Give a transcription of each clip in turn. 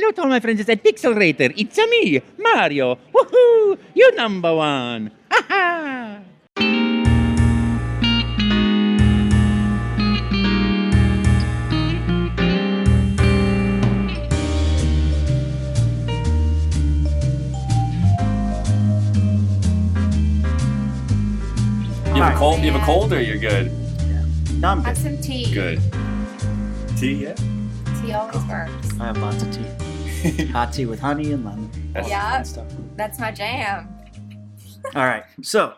Hello to all my friends at Pixelrator. It's a me, Mario. Woohoo! You're number one. Ha ha! You have a cold? You have a cold, or you're good? No, I'm Have some tea. Good. Tea, yeah. Tea always works. I have lots of tea. Hot tea with honey and lemon. That's Yeah. stuff. That's my jam. All right. So,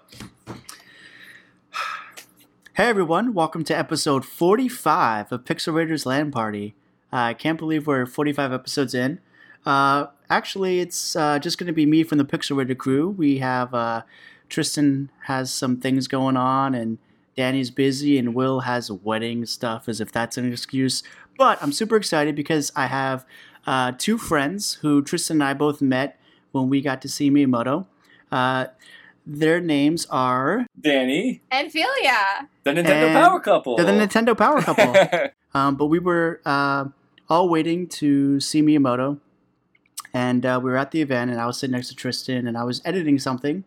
hey everyone, welcome to episode 45 of Pixel Raiders Land Party. Uh, I can't believe we're 45 episodes in. Uh, actually, it's uh, just going to be me from the Pixel Raider crew. We have uh, Tristan has some things going on, and Danny's busy, and Will has wedding stuff, as if that's an excuse. But I'm super excited because I have uh, two friends who Tristan and I both met when we got to see Miyamoto. Uh, their names are Danny, And Felia. the Nintendo Power Couple. they're the Nintendo Power Couple. um, but we were uh, all waiting to see Miyamoto, and uh, we were at the event, and I was sitting next to Tristan, and I was editing something,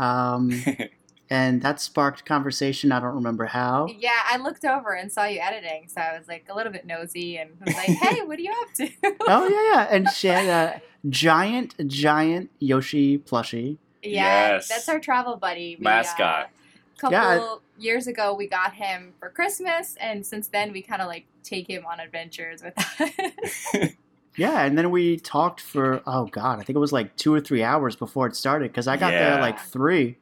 um, and that sparked conversation. I don't remember how. Yeah, I looked over and saw you editing, so I was like a little bit nosy and was like, "Hey, what are you up to?" Oh yeah, yeah, and she had a giant, giant Yoshi plushie. yeah, Yes. that's our travel buddy. We, Mascot. A couple Yeah, years ago, we got him for Christmas, and since then, we kind of like take him on adventures with us. Yeah, and then we talked for oh god, I think it was like two or three hours before it started because I got there Yeah. like three.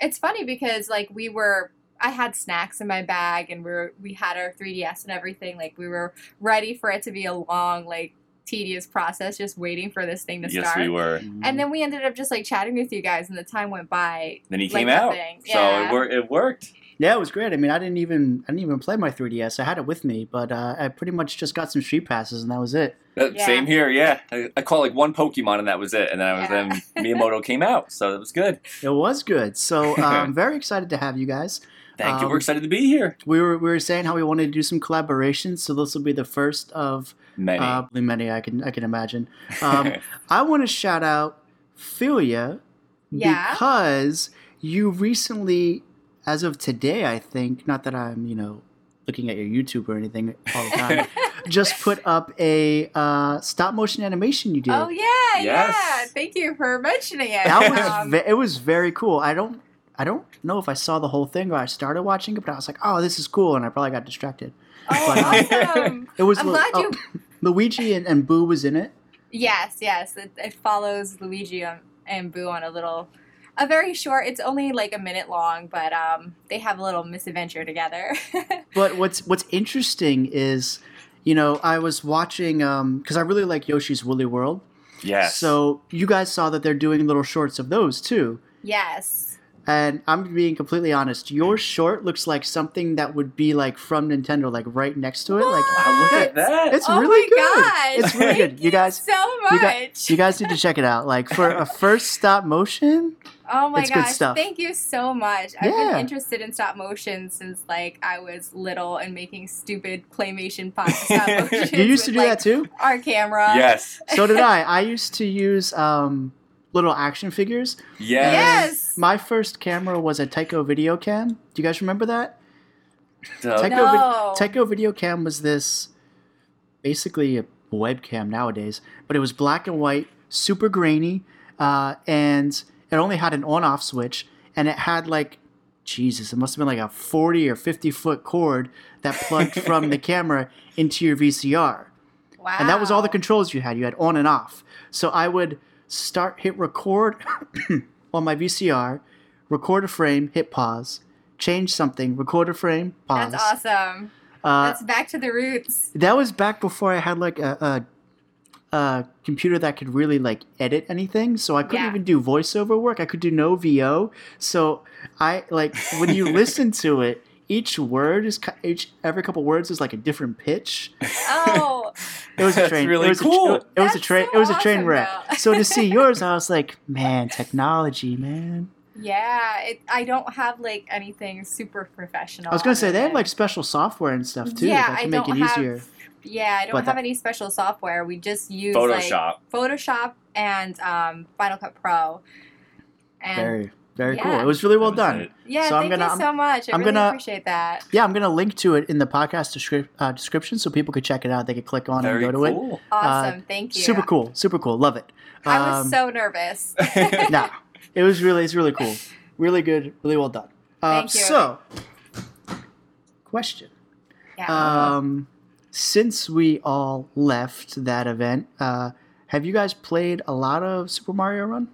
It's funny because like we were I had snacks in my bag and we are we had our 3DS and everything like we were ready for it to be a long like tedious process just waiting for this thing to yes, start. we were. And then we ended up just like chatting with you guys and the time went by. Then he like came out, nothing. so it, wor- it worked. Yeah, it was great. I mean, I didn't even I didn't even play my 3DS. I had it with me, but uh, I pretty much just got some street passes, and that was it. Uh, Yeah. Same here, yeah. I, I caught like one Pokemon, and that was it. And then I was Yeah. then Miyamoto came out, so it was good. It was good. So uh, I'm very excited to have you guys. Thank you. Um, We're excited to be here. We were we were saying how we wanted to do some collaborations, so this will be the first of Many. uh, many I can I can imagine. Um, I want to shout out Felia Yeah. because you recently, as of today, I think, not that I'm you know looking at your YouTube or anything all the time, just put up a uh, stop motion animation you did. oh yeah, yeah. Thank you for mentioning it. That was Um, ve- it was very cool. I don't I don't know if I saw the whole thing or I started watching it, but I was like, oh, this is cool, and I probably got distracted. oh, but, um, awesome. It was I'm Lu- glad oh, you Luigi and, and Boo was in it. Yes, yes. It, it follows Luigi on, and Boo on a little, a very short. It's only like a minute long, but um, they have a little misadventure together. But what's what's interesting is, you know, I was watching because I really like Yoshi's Woolly World. yes. So you guys saw that they're doing little shorts of those too. yes. And I'm being completely honest. Your short looks like something that would be like from Nintendo, like right next to it. Like Wow, look at that. it's oh really my good. God. It's really Thank good. You guys, so much. you guys, you guys need to check it out. Like for a first stop motion, oh my it's good gosh! stuff. Thank you so much. I've been interested in stop motion since like I was little and making stupid claymation pop stop motions. you used to with, do like, that too. Our camera. yes. So did I. I used to use um, little action figures. Yes. Yes. My first camera was a Tyco Video Cam. Do you guys remember that? So- Tyco, No. Vid- Tyco Video Cam was this basically a webcam nowadays, but it was black and white, super grainy, uh, and it only had an on-off switch, and it had like, Jesus, it must have been like a forty or fifty foot cord that plugged from the camera into your VCR. Wow. and that was all the controls you had. You had on and off. So I would start, hit record on my VCR, record a frame, hit pause, change something, record a frame, pause. That's awesome. Uh, That's back to the roots. that was back before I had like a, a, a computer that could really like edit anything. So I couldn't Yeah. even do voiceover work. I could do no VO. So I like when you listen to it. Each word is ki- each every couple words is like a different pitch. Oh, It was a That's train. really it was cool. A, it was a That's train. so it was a train awesome, wreck. so to see yours, I was like, man, technology, man. yeah. It, I don't have like anything super professional. I was gonna say on they have like special software and stuff too Yeah, that I make don't it have- easier. Yeah, I don't But have that- any special software. We just use Photoshop. like Photoshop and um, Final Cut Pro. And Very, very cool. It was really well done. it. yeah, So I'm thank gonna- you I'm- so much. I I'm really gonna- appreciate that. Yeah, I'm gonna link to it in the podcast descri- uh, description so people could check it out. They could click on Very it and go to it. cool. Awesome, thank you. Super cool, super cool. Love it. I was Um, so nervous. nah, it was really, it's really cool. Really good, really well done. Uh, Thank you. So, question. yeah. Um, since we all left that event, uh, have you guys played a lot of Super Mario Run?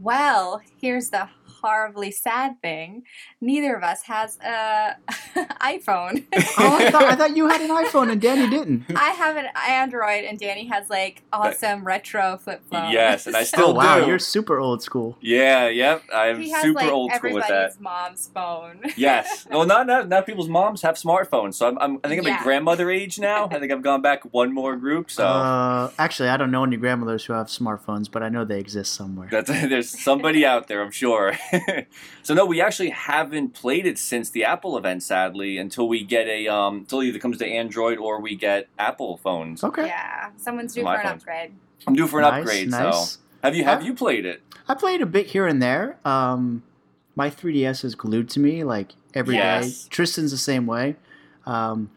well, here's the horribly sad thing. Neither of us has a iPhone. Oh, I thought, I thought you had an iPhone and Danny didn't. I have an Android, and Danny has like awesome retro flip phone. Yes, and I Oh still wow, do. you're super old school. Yeah, yep. I'm he has super like old school with everybody's that. mom's phone. Yes. Well, not, not not people's moms have smartphones, so I'm, I'm I think I'm Yeah. at grandmother age now. I think I've gone back one more group, so Uh, actually, I don't know any grandmothers who have smartphones, but I know they exist somewhere. that's there's somebody out there, I'm sure. so no, we actually haven't played it since the Apple event, sadly, until we get a um until it either comes to Android or we get Apple phones. Okay. Yeah, someone's due My for an phone's- upgrade. I'm due for an nice, upgrade. nice. So have you have Uh, you played it? I played a bit here and there. Um, my 3DS is glued to me like every day. Yes. Tristan's the same way. Um,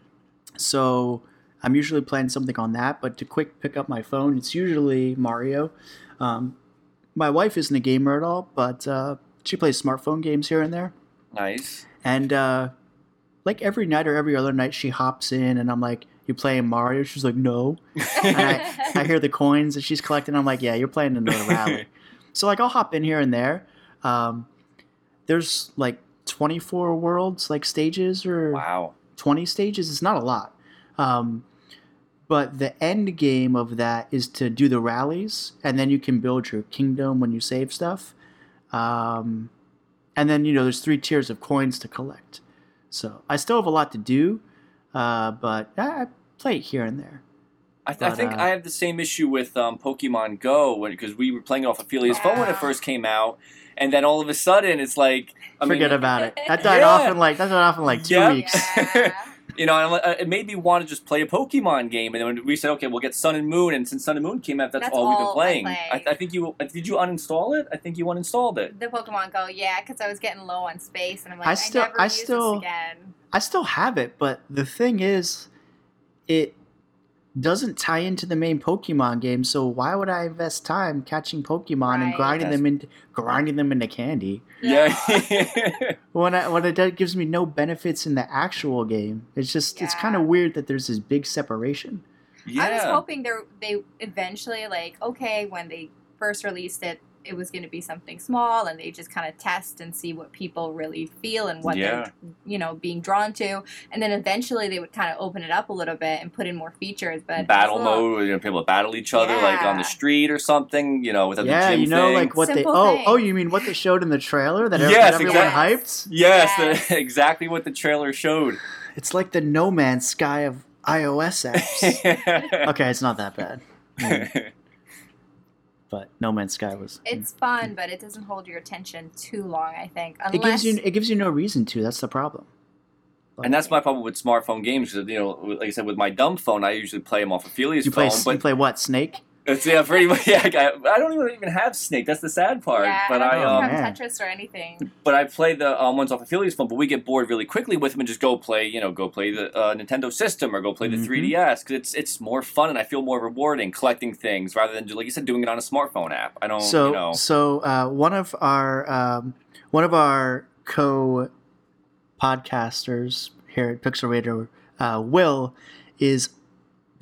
so I'm usually playing something on that, but to quick pick up my phone, it's usually Mario. Um, my wife isn't a gamer at all, but uh, she plays smartphone games here and there. Nice. And uh, like every night or every other night, she hops in, and I'm like, "You playing Mario?" She's like, "No." I, I hear the coins that she's collecting. I'm like, "Yeah, you're playing another rally." So like I'll hop in here and there. Um, there's like 24 worlds, like stages or Wow. 20 stages. It's not a lot. Um, but the end game of that is to do the rallies, and then you can build your kingdom when you save stuff. Um, and then you know there's three tiers of coins to collect. So I still have a lot to do, uh, but I, I play it here and there. I, th- I think uh, I have the same issue with um, Pokemon Go because we were playing it off Ophelia's phone when it first came out, and then all of a sudden it's like I Forget mean, about it. That died Yeah. off in like that died off in like two Yeah. weeks. Yeah. you know, and I'm like- uh, it made me want to just play a Pokemon game. And then we said, okay, we'll get Sun and Moon, and since Sun and Moon came out, that's, That's all we've been all I playing. play. I, I think you uh, did you uninstall it? I think you uninstalled it. The Pokemon Go, yeah, because I was getting low on space, and I'm like, I I, still- never I use still- this again. I still have it, but the thing is, it doesn't tie into the main Pokemon game. So why would I invest time catching Pokemon and Right. grinding them into grinding them into candy Yeah. when I, when it does, gives me no benefits in the actual game? It's just it's kind of weird that there's this big separation. yeah. I was hoping they they eventually like okay when they first released it it was going to be something small and they just kind of test and see what people really feel and what Yeah. they're you know being drawn to and then eventually they would kind of open it up a little bit and put in more features but battle little- mode, where you're gonna be able to battle each other like on the street or something. You know, without yeah, the gym you know, thing. like what they Simple oh oh you mean what they showed in the trailer that, ev- Yes, everyone exactly. hyped? Yes, Yes. the- exactly what the trailer showed. It's like the No Man's Sky of iOS apps. okay, it's not that bad, but No Man's Sky was. it's fun but it doesn't hold your attention too long i think unless It gives you it gives you no reason to. That's the problem. and that's my problem with smartphone games. You know, like I said, with my dumb phone, I usually play them off Ophelia's You play phone. you play what Snake? It's yeah, pretty much. Yeah, I, I don't even even have Snake. That's the sad part. yeah, but I I don't Oh, um, have. Tetris or anything. but I play the um, ones off Ophelia's phone. But we get bored really quickly with them and just go play. You know, go play the uh, Nintendo system or go play the Mhm. 3DS because it's it's more fun and I feel more rewarding collecting things rather than like you said doing it on a smartphone app. I don't. so you know. so uh, one of our um, one of our co podcasters here at Pixel Radar, uh, Will, is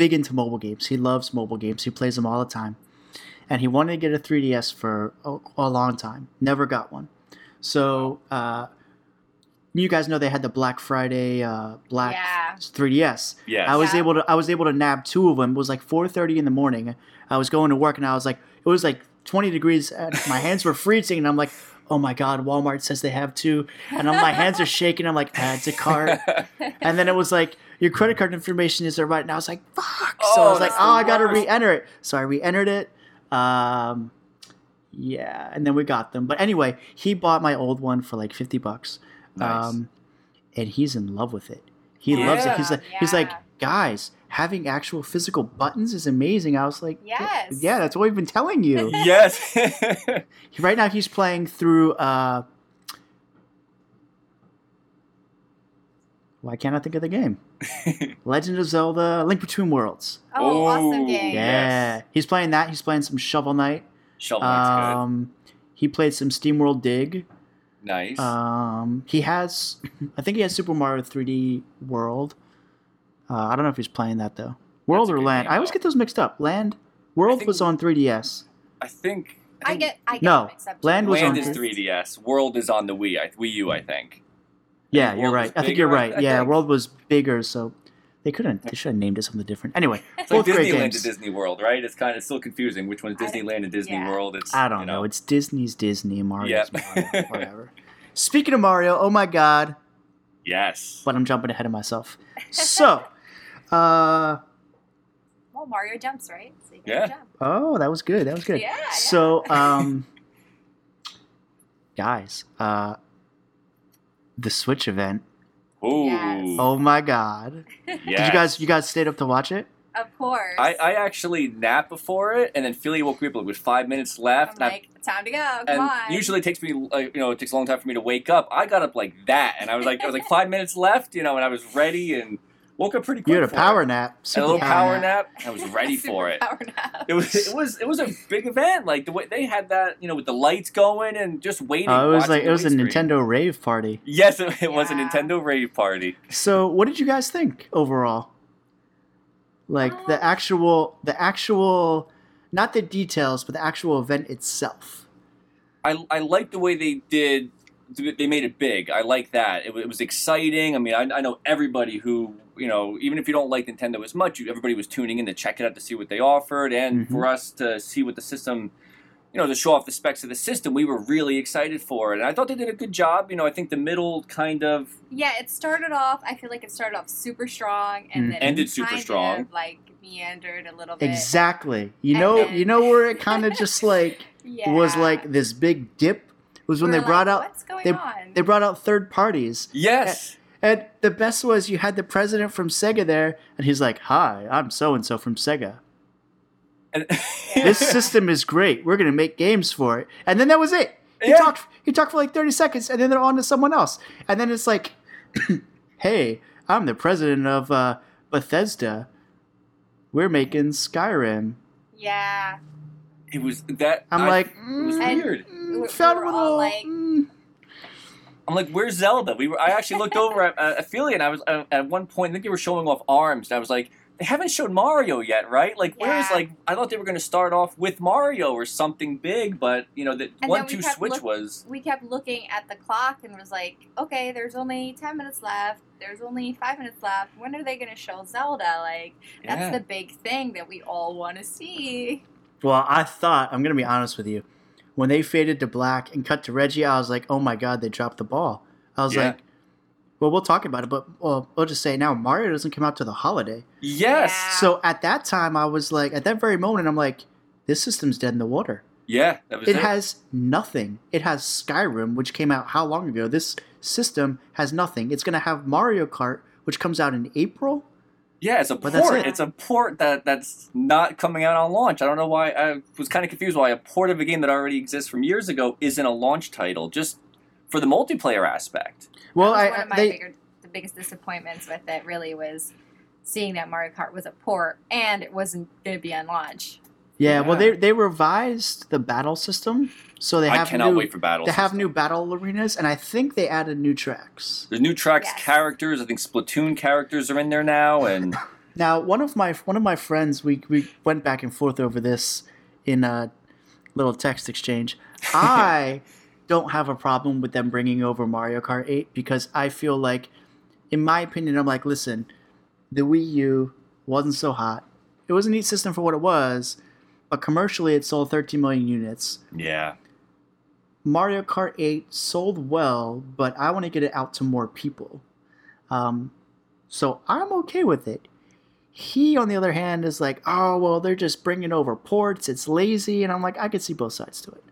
big into mobile games. He loves mobile games. He plays them all the time, and he wanted to get a 3DS for a, a long time. Never got one. So uh, you guys know they had the Black Friday uh, Black Yeah. 3DS. Yes. I was Yeah. able to I was able to nab two of them. It was like 4:30 in the morning. I was going to work and I was like it was like 20 degrees and my hands were freezing and I'm like oh my god Walmart says they have two and I'm, my hands are shaking I'm like add to cart and then it was like your credit card information is there right now I was like fuck so I Oh, was like oh the I got to re-enter it so I re-entered it um yeah and then we got them but anyway he bought my old one for like 50 bucks Nice. um and he's in love with it he loves it he's Yeah. like he's like guys, having actual physical buttons is amazing. I was like, Yes. yeah, that's what we've been telling you. yes. right now, he's playing through. Uh, why can't I think of the game? Legend of Zelda: Link Between Worlds. Oh, awesome game. Yeah, Yes. he's playing that. He's playing some Shovel Knight. Shovel Knight's Um, he played some SteamWorld Dig. Nice. Um, he has, I think he has Super Mario 3D World. Uh, I don't know if he's playing that though. World a or Land? game, I always get those mixed up. Land, World think- was on 3DS. I think. I think get. I get No, them mixed up. Land was Land on is 3D. 3DS. World is on the Wii. I, Wii U, I think. Yeah, World you're right. I think you're right. I yeah, think. World was bigger, so they couldn't. They should have named it something different. Anyway, It's like both great Disneyland games. to Disney World, right? It's kind of still confusing. Which one's Disneyland and Disney yeah. World? It's I don't you know. It's Disney's Disney, Mario's Yep. Mario, whatever. Speaking of Mario, oh my god, yes. but I'm jumping ahead of myself. So, uh, Well, Mario jumps, right? So you Yeah. jump. oh, that was good. That was good. Yeah. yeah. So, um, guys, uh, the Switch event. Ooh. Yes. Oh my God! Yes. Did you guys you guys stayed up to watch it? of course. I, I actually napped before it, and then Philly woke me up like with five minutes left. I'm and I- like, time to go. Come and on. usually it takes me, like, you know, it takes a long time for me to wake up. I got up like that, and I was like, I was like five minutes left, you know, and I was ready and woke up pretty quick. You had a power it. nap. And super a little power nap. nap. I was ready for it. Power nap. It was it was it was a big event. Like the way they had that, you know, with the lights going and just waiting. Oh, it was like it was a screen. Nintendo rave party. Yes, it, it was a Nintendo rave party. So, what did you guys think overall? Like the Um, actual, the actual, not the details, but the actual event itself. I I like the way they did. They made it big. I like that. It, it was exciting. I mean, I, I know everybody who you know, even if you don't like Nintendo as much, you, everybody was tuning in to check it out to see what they offered, and Mhm. for us to see what the system, you know, to show off the specs of the system, we were really excited for it. And I thought they did a good job. You know, I think the middle kind of Yeah, it started off. I feel like it started off super strong, and Mm. then Ended it super kind strong. Of, like meandered a little bit. Exactly. You And know, then- you know where it kind of just like Yeah. was like this big dip was when We they were brought out What's going they- on? they brought out third parties. yes. And the best was you had the president from Sega there, and he's like, "Hi, I'm so and so from Sega. And- This system is great. We're gonna make games for it." And then that was it. He Yeah. talked. He talked for like thirty seconds, and then they're on to someone else. And then it's like, "Hey, I'm the president of uh, Bethesda. We're making Skyrim." yeah. It was that. I'm I- like, it was weird. mm, we felt a were all little. like- mm. I'm like, where's Zelda? We were. I actually looked over at, at Ophelia, and I was uh, at one point. I think they were showing off arms, and I was like, they haven't showed Mario yet, right? Like, where's like? I thought they were going to start off with Mario or something big, but you know, that then one we two kept switch look- was. We kept looking at the clock and was like, okay, there's only ten minutes left. There's only five minutes left. When are they going to show Zelda? Like that's Yeah. the big thing that we all want to see. Well, I thought I'm gonna be honest with you. When they faded to black and cut to Reggie, I was like, "Oh my god, they dropped the ball." I was Yeah. like, "Well, we'll talk about it, but well, we'll just say now Mario doesn't come out to the holiday." Yes. Yeah. So at that time, I was like, at that very moment, I'm like, "This system's dead in the water. Yeah, that was It it. has nothing. It has Skyrim, which came out how long ago? This system has nothing. It's gonna have Mario Kart, which comes out in April. Yeah, it's a But port. it. It's a port that that's not coming out on launch. I don't know why. I was kind of confused why a port of a game that already exists from years ago isn't a launch title, just for the multiplayer aspect. Well, that was I, one of my they, bigger, the biggest disappointments with it really was seeing that Mario Kart was a port and it wasn't going to be on launch. Yeah, well, they they revised the battle system, so they I have cannot new, wait for battle. They have new battle arenas, and I think they added new tracks. There's new tracks, Yes. characters. I think Splatoon characters are in there now, and Now, one of my one of my friends, we we went back and forth over this in a little text exchange. I don't have a problem with them bringing over Mario Kart 8 because I feel like, in my opinion, I'm like, listen, the Wii U wasn't so hot. It was a neat system for what it was, but commercially it sold 13 million units. yeah, Mario Kart 8 sold well, but I want to get it out to more people. Um, so I'm okay with it. He, on the other hand, is like, oh, well, they're just bringing over ports. It's lazy. And I'm like, I could see both sides to it.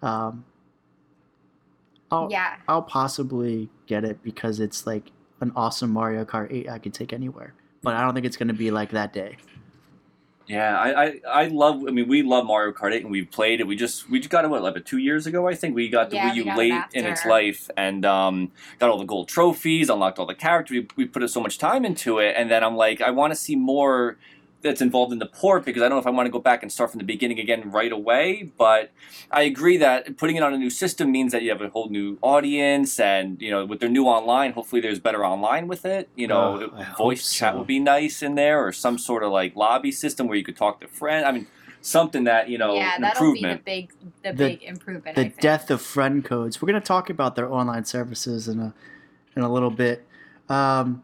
Um, I'll, Yeah. I'll possibly get it because it's like an awesome Mario Kart 8 I could take anywhere. but I don't think it's going to be like that day. Yeah, I, I, I love. I mean, we love Mario Kart 8, and we've played it. We just we just got it what like two years ago, I think. We got the Yeah, Wii U got it late in its life, and um, got all the gold trophies, unlocked all the characters. We, we put so much time into it, and then I'm like, I want to see more that's involved in the port because I don't know if I want to go back and start from the beginning again right away. But I agree that putting it on a new system means that you have a whole new audience, and you know, with their new online, hopefully there's better online with it. You know, Oh, I hope voice chat would be nice in there, or some sort of like lobby system where you could talk to friends. I mean, something that you know, yeah, an that'll improvement. be the big, the, The- big improvement. the I think. death of friend codes. We're going to talk about their online services in a in a little bit. Um,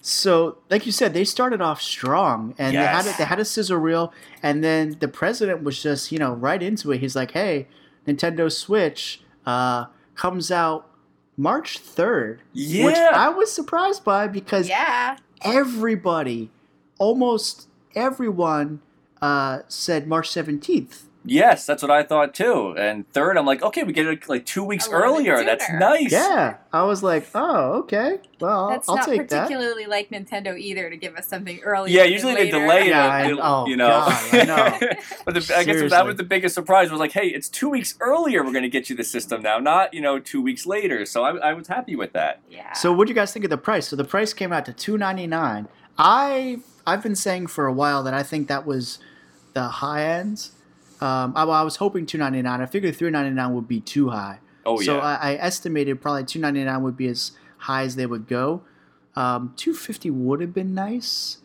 so, like you said, they started off strong, and they had a, they had a sizzle reel, and then the president was just you know right into it. He's like, "Hey, Nintendo Switch uh, comes out March third, yeah, which I was surprised by because Yeah, everybody, almost everyone, uh, said March seventeenth. Yes, that's what I thought too. And third, I'm like, okay, we get it like two weeks A little bit earlier. That's nice. Yeah, I was like, "Oh, okay, well, that's I'll not take that." particularly like Nintendo either to give us something earlier. Yeah, than usually they later. delay it. Yeah, I- they- oh, you know. God, I know. but the, I guess that was the biggest surprise. Was like, hey, it's two weeks earlier. We're going to get you the system now, not you know two weeks later. So I, I was happy with that. Yeah. So, what do you guys think of the price? So, the price came out to two ninety nine. I I've been saying for a while that I think that was the high end. Um, I, I was hoping two ninety nine. I figured three ninety nine would be too high. Oh so yeah. I, I estimated probably two ninety nine would be as high as they would go. Um, two fifty would have been nice,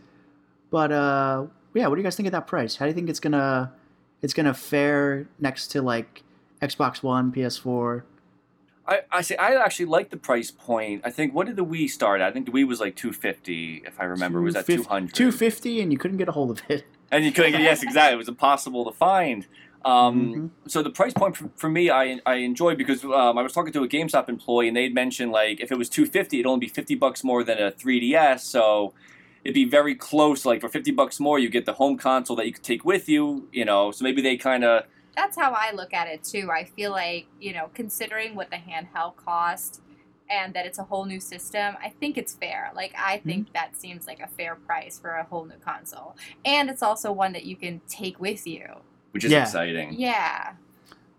but uh, yeah. What do you guys think of that price? How do you think it's gonna it's gonna fare next to like Xbox One, PS4? I, I say I actually like the price point. I think what did the Wii start at? I think the Wii was like two fifty, if I remember. Was at two hundred. 250 and you couldn't get a hold of it. And you couldn't get yes, exactly. It was impossible to find. Um, So the price point for, for me, I, I enjoy because um, I was talking to a GameStop employee and they'd mentioned like if it was two fifty, it'd only be fifty bucks more than a 3DS. So it'd be very close. Like for fifty bucks more, you get the home console that you could take with you. You know, so maybe they kind of that's how I look at it too. I feel like, you know, considering what the handheld cost and that it's a whole new system, I think it's fair. Like I think that seems like a fair price for a whole new console. And it's also one that you can take with you. which is Yeah. exciting. Yeah.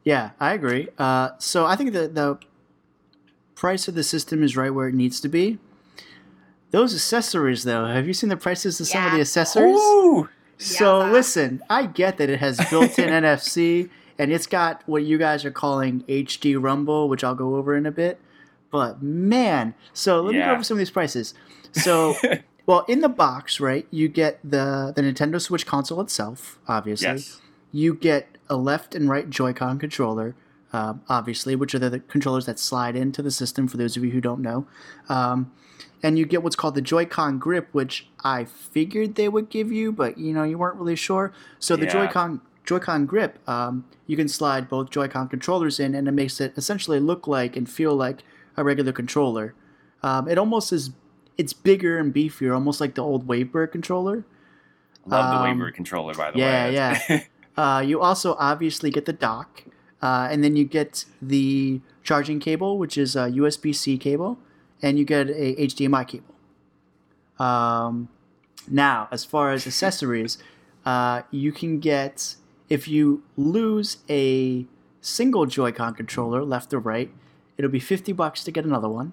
Yeah, I agree. Uh, so I think the the price of the system is right where it needs to be. Those accessories, though, have you seen the prices of some of the accessories? Ooh, So Yeah. listen, I get that it has built-in NFC and it's got what you guys are calling HD Rumble, which I'll go over in a bit. But man, so let me go over some of these prices. So, well, in the box, right, you get the the Nintendo Switch console itself, obviously. yes, You get a left and right Joy-Con controller, um, obviously, which are the, the controllers that slide into the system. For those of you who don't know, um, and you get what's called the Joy-Con grip, which I figured they would give you, but you know you weren't really sure. So the Yeah. Joy-Con Joy-Con grip, um, you can slide both Joy-Con controllers in, and it makes it essentially look like and feel like a regular controller. Um, it almost is. It's bigger and beefier, almost like the old Wavebird controller. love the Um, Wavebird controller by the yeah, way. yeah. Uh, you also obviously get the dock, uh, and then you get the charging cable, which is a USB C cable, and you get a HDMI cable. Um, now, as far as accessories, uh, you can get if you lose a single Joy-Con controller, left or right, it'll be fifty bucks to get another one.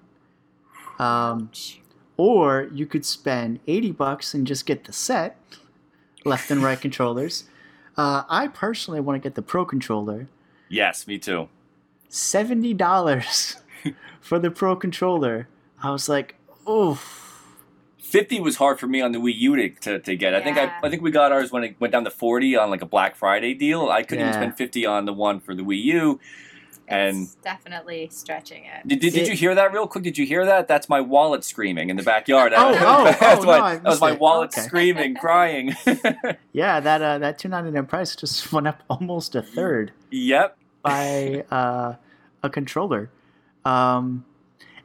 Um, or you could spend 80 bucks and just get the set left and right controllers uh, i personally want to get the pro controller yes, me too. $70 for the pro controller i was like oof Fifty was hard for me on the Wii U to, to, to get. I think I, I think we got ours when it went down to forty on like a Black Friday deal. I couldn't even spend fifty on the one for the Wii U. And it's definitely stretching it. did, did, did It- you hear that real quick? Did you hear that? That's my wallet screaming in the backyard. Oh, oh, that's oh, my, no, that was my it. wallet Okay. screaming, crying. yeah that uh, that 299 price just went up almost a third yep. by uh, a controller um,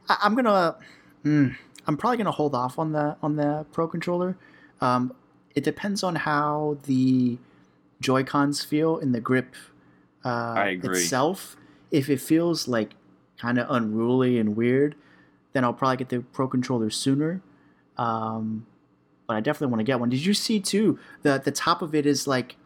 I, i'm gonna mm, i'm probably gonna hold off on the on the pro controller um, it depends on how the joy cons feel in the grip uh, I agree. itself if it feels like kind of unruly and weird then i'll probably get the pro controller sooner um, but I definitely want to get one. Did you see too? The the top of it is like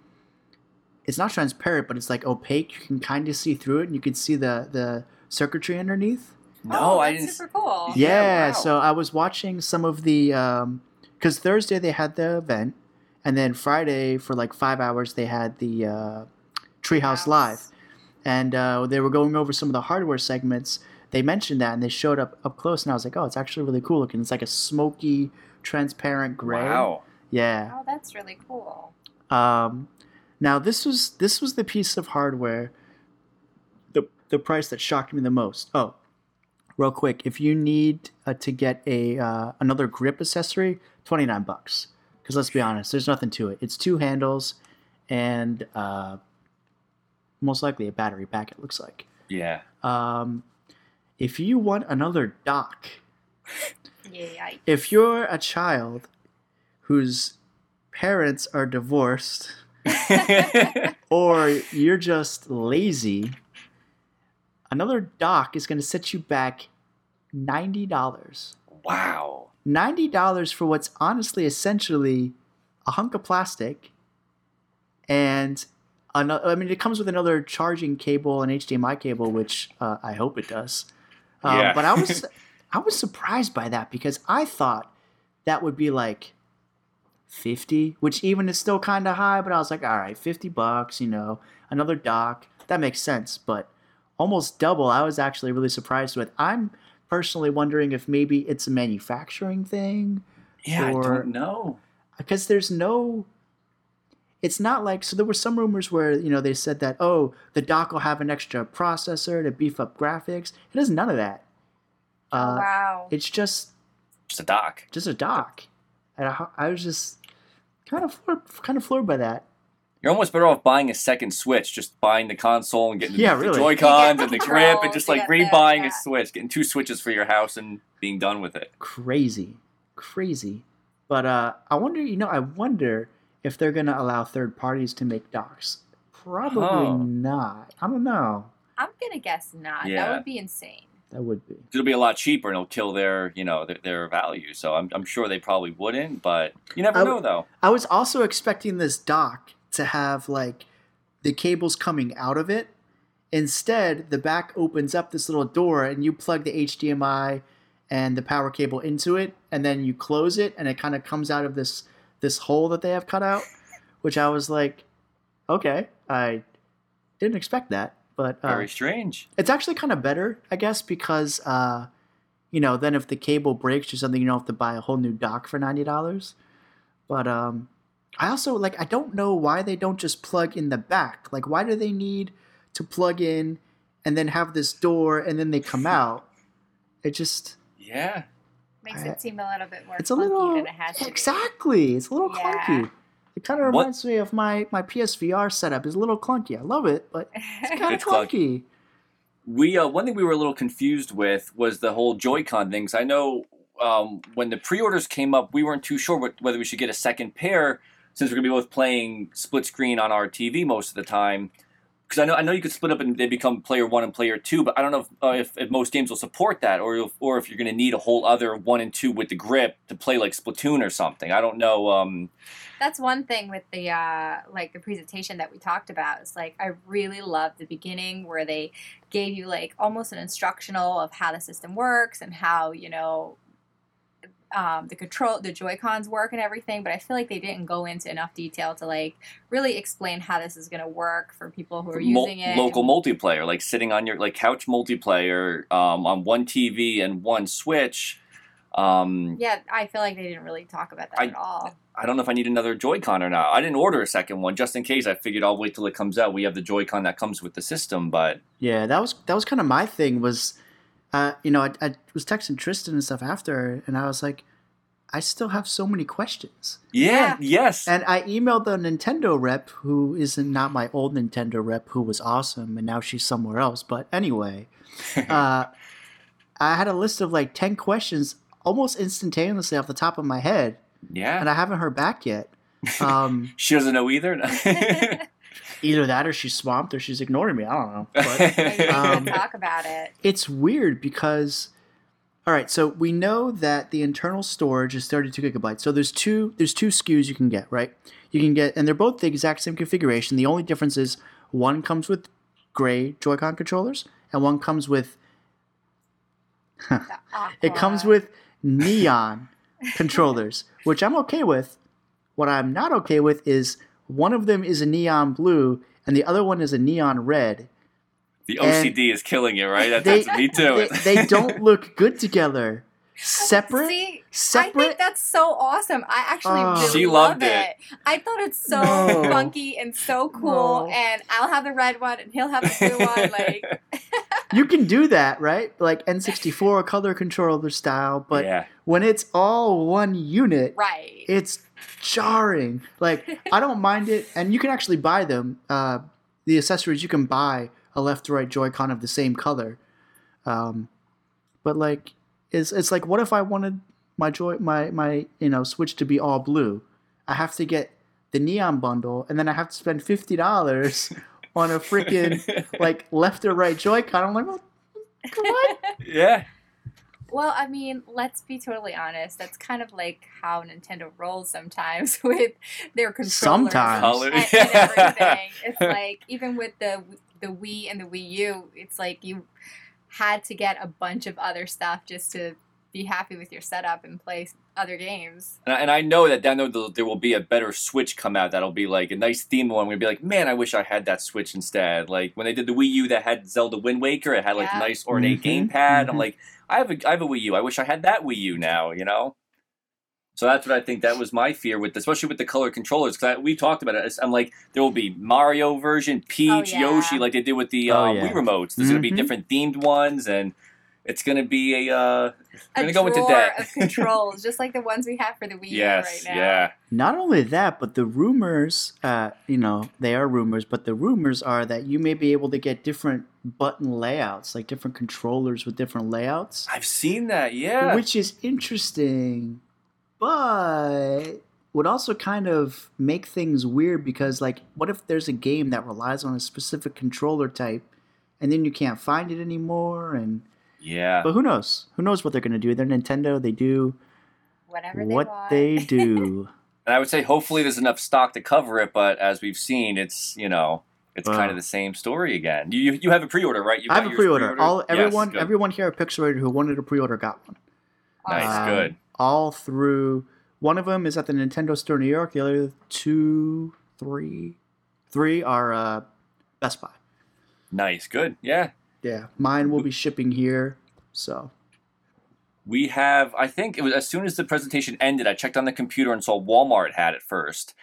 it's not transparent, but it's like opaque. You can kind of see through it, and you can see the the circuitry underneath. No, oh, I didn't. Super cool. Yeah, Yeah, wow. so I was watching some of the um because Thursday they had the event, and then Friday for like five hours they had the uh, Treehouse House. Live, and uh, they were going over some of the hardware segments. They mentioned that, and they showed up up close, and I was like, "Oh, it's actually really cool looking. It's like a smoky, transparent gray." Wow. Yeah. Oh, that's really cool. Um, now this was this was the piece of hardware, the the price that shocked me the most. Oh, real quick, if you need uh, to get a uh, another grip accessory, twenty nine bucks. Because let's be honest, there's nothing to it. It's two handles, and uh, most likely a battery pack. It looks like. Yeah. Um, if you want another dock, Yeah. if you're a child whose parents are divorced or you're just lazy, another dock is going to set you back $90. wow. $90 for what's honestly essentially a hunk of plastic and another, I mean it comes with another charging cable and HDMI cable which uh, I hope it does. Um, Yeah. but I was I was surprised by that because I thought that would be like 50, which even is still kind of high, but I was like, all right, 50 bucks, you know, another dock. That makes sense, but almost double. I was actually really surprised with. I'm personally wondering if maybe it's a manufacturing thing Yeah, I don't know. because there's no it's not like so there were some rumors where you know they said that oh the dock will have an extra processor to beef up graphics it has none of that oh, uh, wow. it's just Just a dock. just a dock and I, I was just kind of floored, kind of floored by that You're almost better off buying a second Switch, just buying the console and getting Yeah, the really. Joy Cons and the the grip, and just like get the- rebuying yeah. a Switch, getting two Switches for your house and being done with it. crazy crazy but uh i wonder you know i wonder if they're gonna allow third parties to make docks probably Huh. not i don't know I'm gonna guess not. Yeah. That would be insane. that would be It'll be a lot cheaper and it'll kill their, you know, their, their value. So I'm, I'm sure they probably wouldn't, but you never I know though. I was also expecting this dock to have like the cables coming out of it. Instead, the back opens up this little door and you plug the HDMI and the power cable into it and then you close it and it kind of comes out of this this hole that they have cut out, which I was like, okay, I didn't expect that, but uh, Very strange. it's actually kind of better, I guess, because uh, you know, then if the cable breaks or something, you don't have to buy a whole new dock for ninety dollars. But um, I also like I don't know why they don't just plug in the back. Like, why do they need to plug in and then have this door and then they come out? It just Yeah. Makes I- it seem a little bit more it's a little than it has to be. exactly. It's a little Yeah. clunky. It kind of What- reminds me of my my PSVR setup. is a little clunky. I love it, but it's kind of clunky. clunky. We uh, one thing we were a little confused with was the whole Joy-Con things. I know um, when the pre-orders came up, we weren't too sure what, whether we should get a second pair since we're gonna be both playing split screen on our TV most of the time. Because I know I know you could split up and they become player one and player two, but I don't know if, uh, if, if most games will support that, or if, or if you're gonna need a whole other one and two with the grip to play like Splatoon or something. I don't know. Um, That's one thing with the uh, like the presentation that we talked about. It's like I really loved the beginning where they gave you like almost an instructional of how the system works and how you know um, the control the Joy Cons work and everything. But I feel like they didn't go into enough detail to like really explain how this is going to work for people who are mul- using it. local multiplayer, like sitting on your like couch multiplayer um, on one TV and one Switch. Um, yeah, I feel like they didn't really talk about that I- at all. I don't know if I need another Joy-Con or not. I didn't order a second one just in case. I figured I'll wait till it comes out. We have the Joy-Con that comes with the system, but Yeah, that was that was kind of my thing. Was uh, you know I, I was texting Tristan and stuff after, and I was like, I still have so many questions. yeah, Yeah. yes, And I emailed the Nintendo rep, who isn't not my old Nintendo rep, who was awesome, and now she's somewhere else. But anyway, uh, I had a list of like ten questions almost instantaneously off the top of my head, yeah. and I haven't heard back yet. Um, she doesn't know either. either that, or she's swamped, or she's ignoring me. I don't know. But Um, talk about it. it's weird because All right, so we know that the internal storage is 32 gigabytes. So there's two there's two SKUs you can get, right? You can get and they're both the exact same configuration. The only difference is one comes with gray Joy-Con controllers and one comes with it comes with neon controllers, which I'm okay with. What I'm not okay with is one of them is a neon blue and the other one is a neon red. The And OCD is killing you, right? That's, They, that's me too. they, they don't look good together. Separate, See, I separate. think that's so awesome. I actually Oh. really She love loved it. it. I thought it's so No. funky and so cool. No. And I'll have the red one, and he'll have the blue one. Like, you can do that, right? Like N64 color controller style, but yeah. when it's all one unit, right? it's jarring. Like I don't mind it, and you can actually buy them. Uh, the accessories you can buy a left to right Joy-Con of the same color, um, but like it's it's like what if I wanted my joy my my you know Switch to be all blue? I have to get the neon bundle, and then I have to spend fifty dollars on a freaking like left or right Joy-Con. I'm like, well, come yeah. Well, I mean, let's be totally honest. That's kind of like how Nintendo rolls sometimes with their controllers Sometimes. And, and everything. It's like even with the the Wii and the Wii U, it's like you had to get a bunch of other stuff just to be happy with your setup and play other games. And I, and I know that down the road there will be a better Switch come out that'll be like a nice theme one. We'll be like, man, I wish I had that Switch instead. Like when they did the Wii U that had Zelda Wind Waker, it had like Yeah. nice ornate Mhm, gamepad. mhm. I'm like, I have a I have a Wii U. I wish I had that Wii U now. You know. So that's what I think. That was my fear with, especially with the color controllers. Because we talked about it. I'm like, there will be Mario version, Peach, Oh, yeah. Yoshi, like they did with the Oh, uh, yeah. Wii remotes. There's gonna be Mhm. different themed ones, and it's gonna be a. Uh, we're A gonna go into drawer debt. of controls, just like the ones we have for the Wii U yes. right now. Yeah. Not only that, but the rumors, uh, you know, they are rumors, but the rumors are that you may be able to get different button layouts, like different controllers with different layouts, I've seen that. Yeah. which is interesting, but would also kind of make things weird because, like, what if there's a game that relies on a specific controller type and then you can't find it anymore? And yeah. but who knows? Who knows what they're gonna do? They're Nintendo. They do Whatever they what want. they do. And I would say hopefully there's enough stock to cover it, but as we've seen, it's you know it's Wow. kind of the same story again. You you, you have a pre-order, right? You I have a pre-order. pre-ordered? All everyone, good. everyone here at Pixelator who wanted a pre-order got one. Nice, Um, good. All through. One of them is at the Nintendo Store in New York. The other two, three, three are uh, Best Buy. Nice, good. Yeah. Yeah, mine will be shipping here. So We have, I think it was as soon as the presentation ended, I checked on the computer and saw Walmart had it first.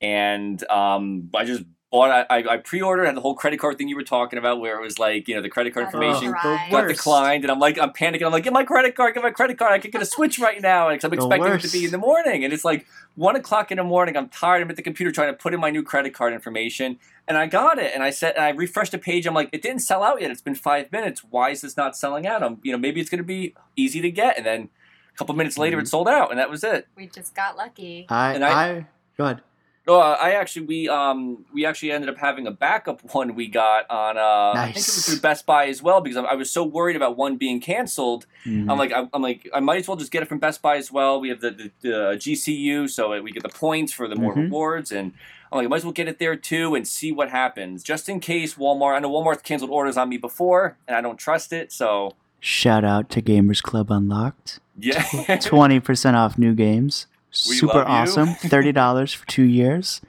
And um, I just bought, I, I I pre-ordered, had the whole credit card thing you were talking about where it was like, you know, the credit card Oh, information right. got declined. And I'm like, I'm panicking. I'm like, get my credit card, get my credit card. I could get a Switch right now. Because I'm The expecting it to be in the morning. And it's like one o'clock in the morning. I'm tired. I'm at the computer trying to put in my new credit card information. And I got it. And I said, and I refreshed the page. I'm like, it didn't sell out yet. It's been five minutes. Why is this not selling out? I'm, you know, maybe it's going to be easy to get. And then a couple minutes later, Mhm. it sold out. And that was it. We just got lucky. I, And I, I- go ahead. Oh, uh, I actually we um we actually ended up having a backup one we got on uh I think it was Nice. through Best Buy as well because I, I was so worried about one being canceled. Mhm. I'm like I'm, I'm like I might as well just get it from Best Buy as well. We have the, the, the GCU, so we get the points for the more Mhm. rewards, and I'm like I might as well get it there too and see what happens, just in case Walmart. I know Walmart's canceled orders on me before, and I don't trust it, so Shout out to Gamers Club Unlocked. yeah. Twenty percent off new games. We Super awesome. Thirty dollars for two years.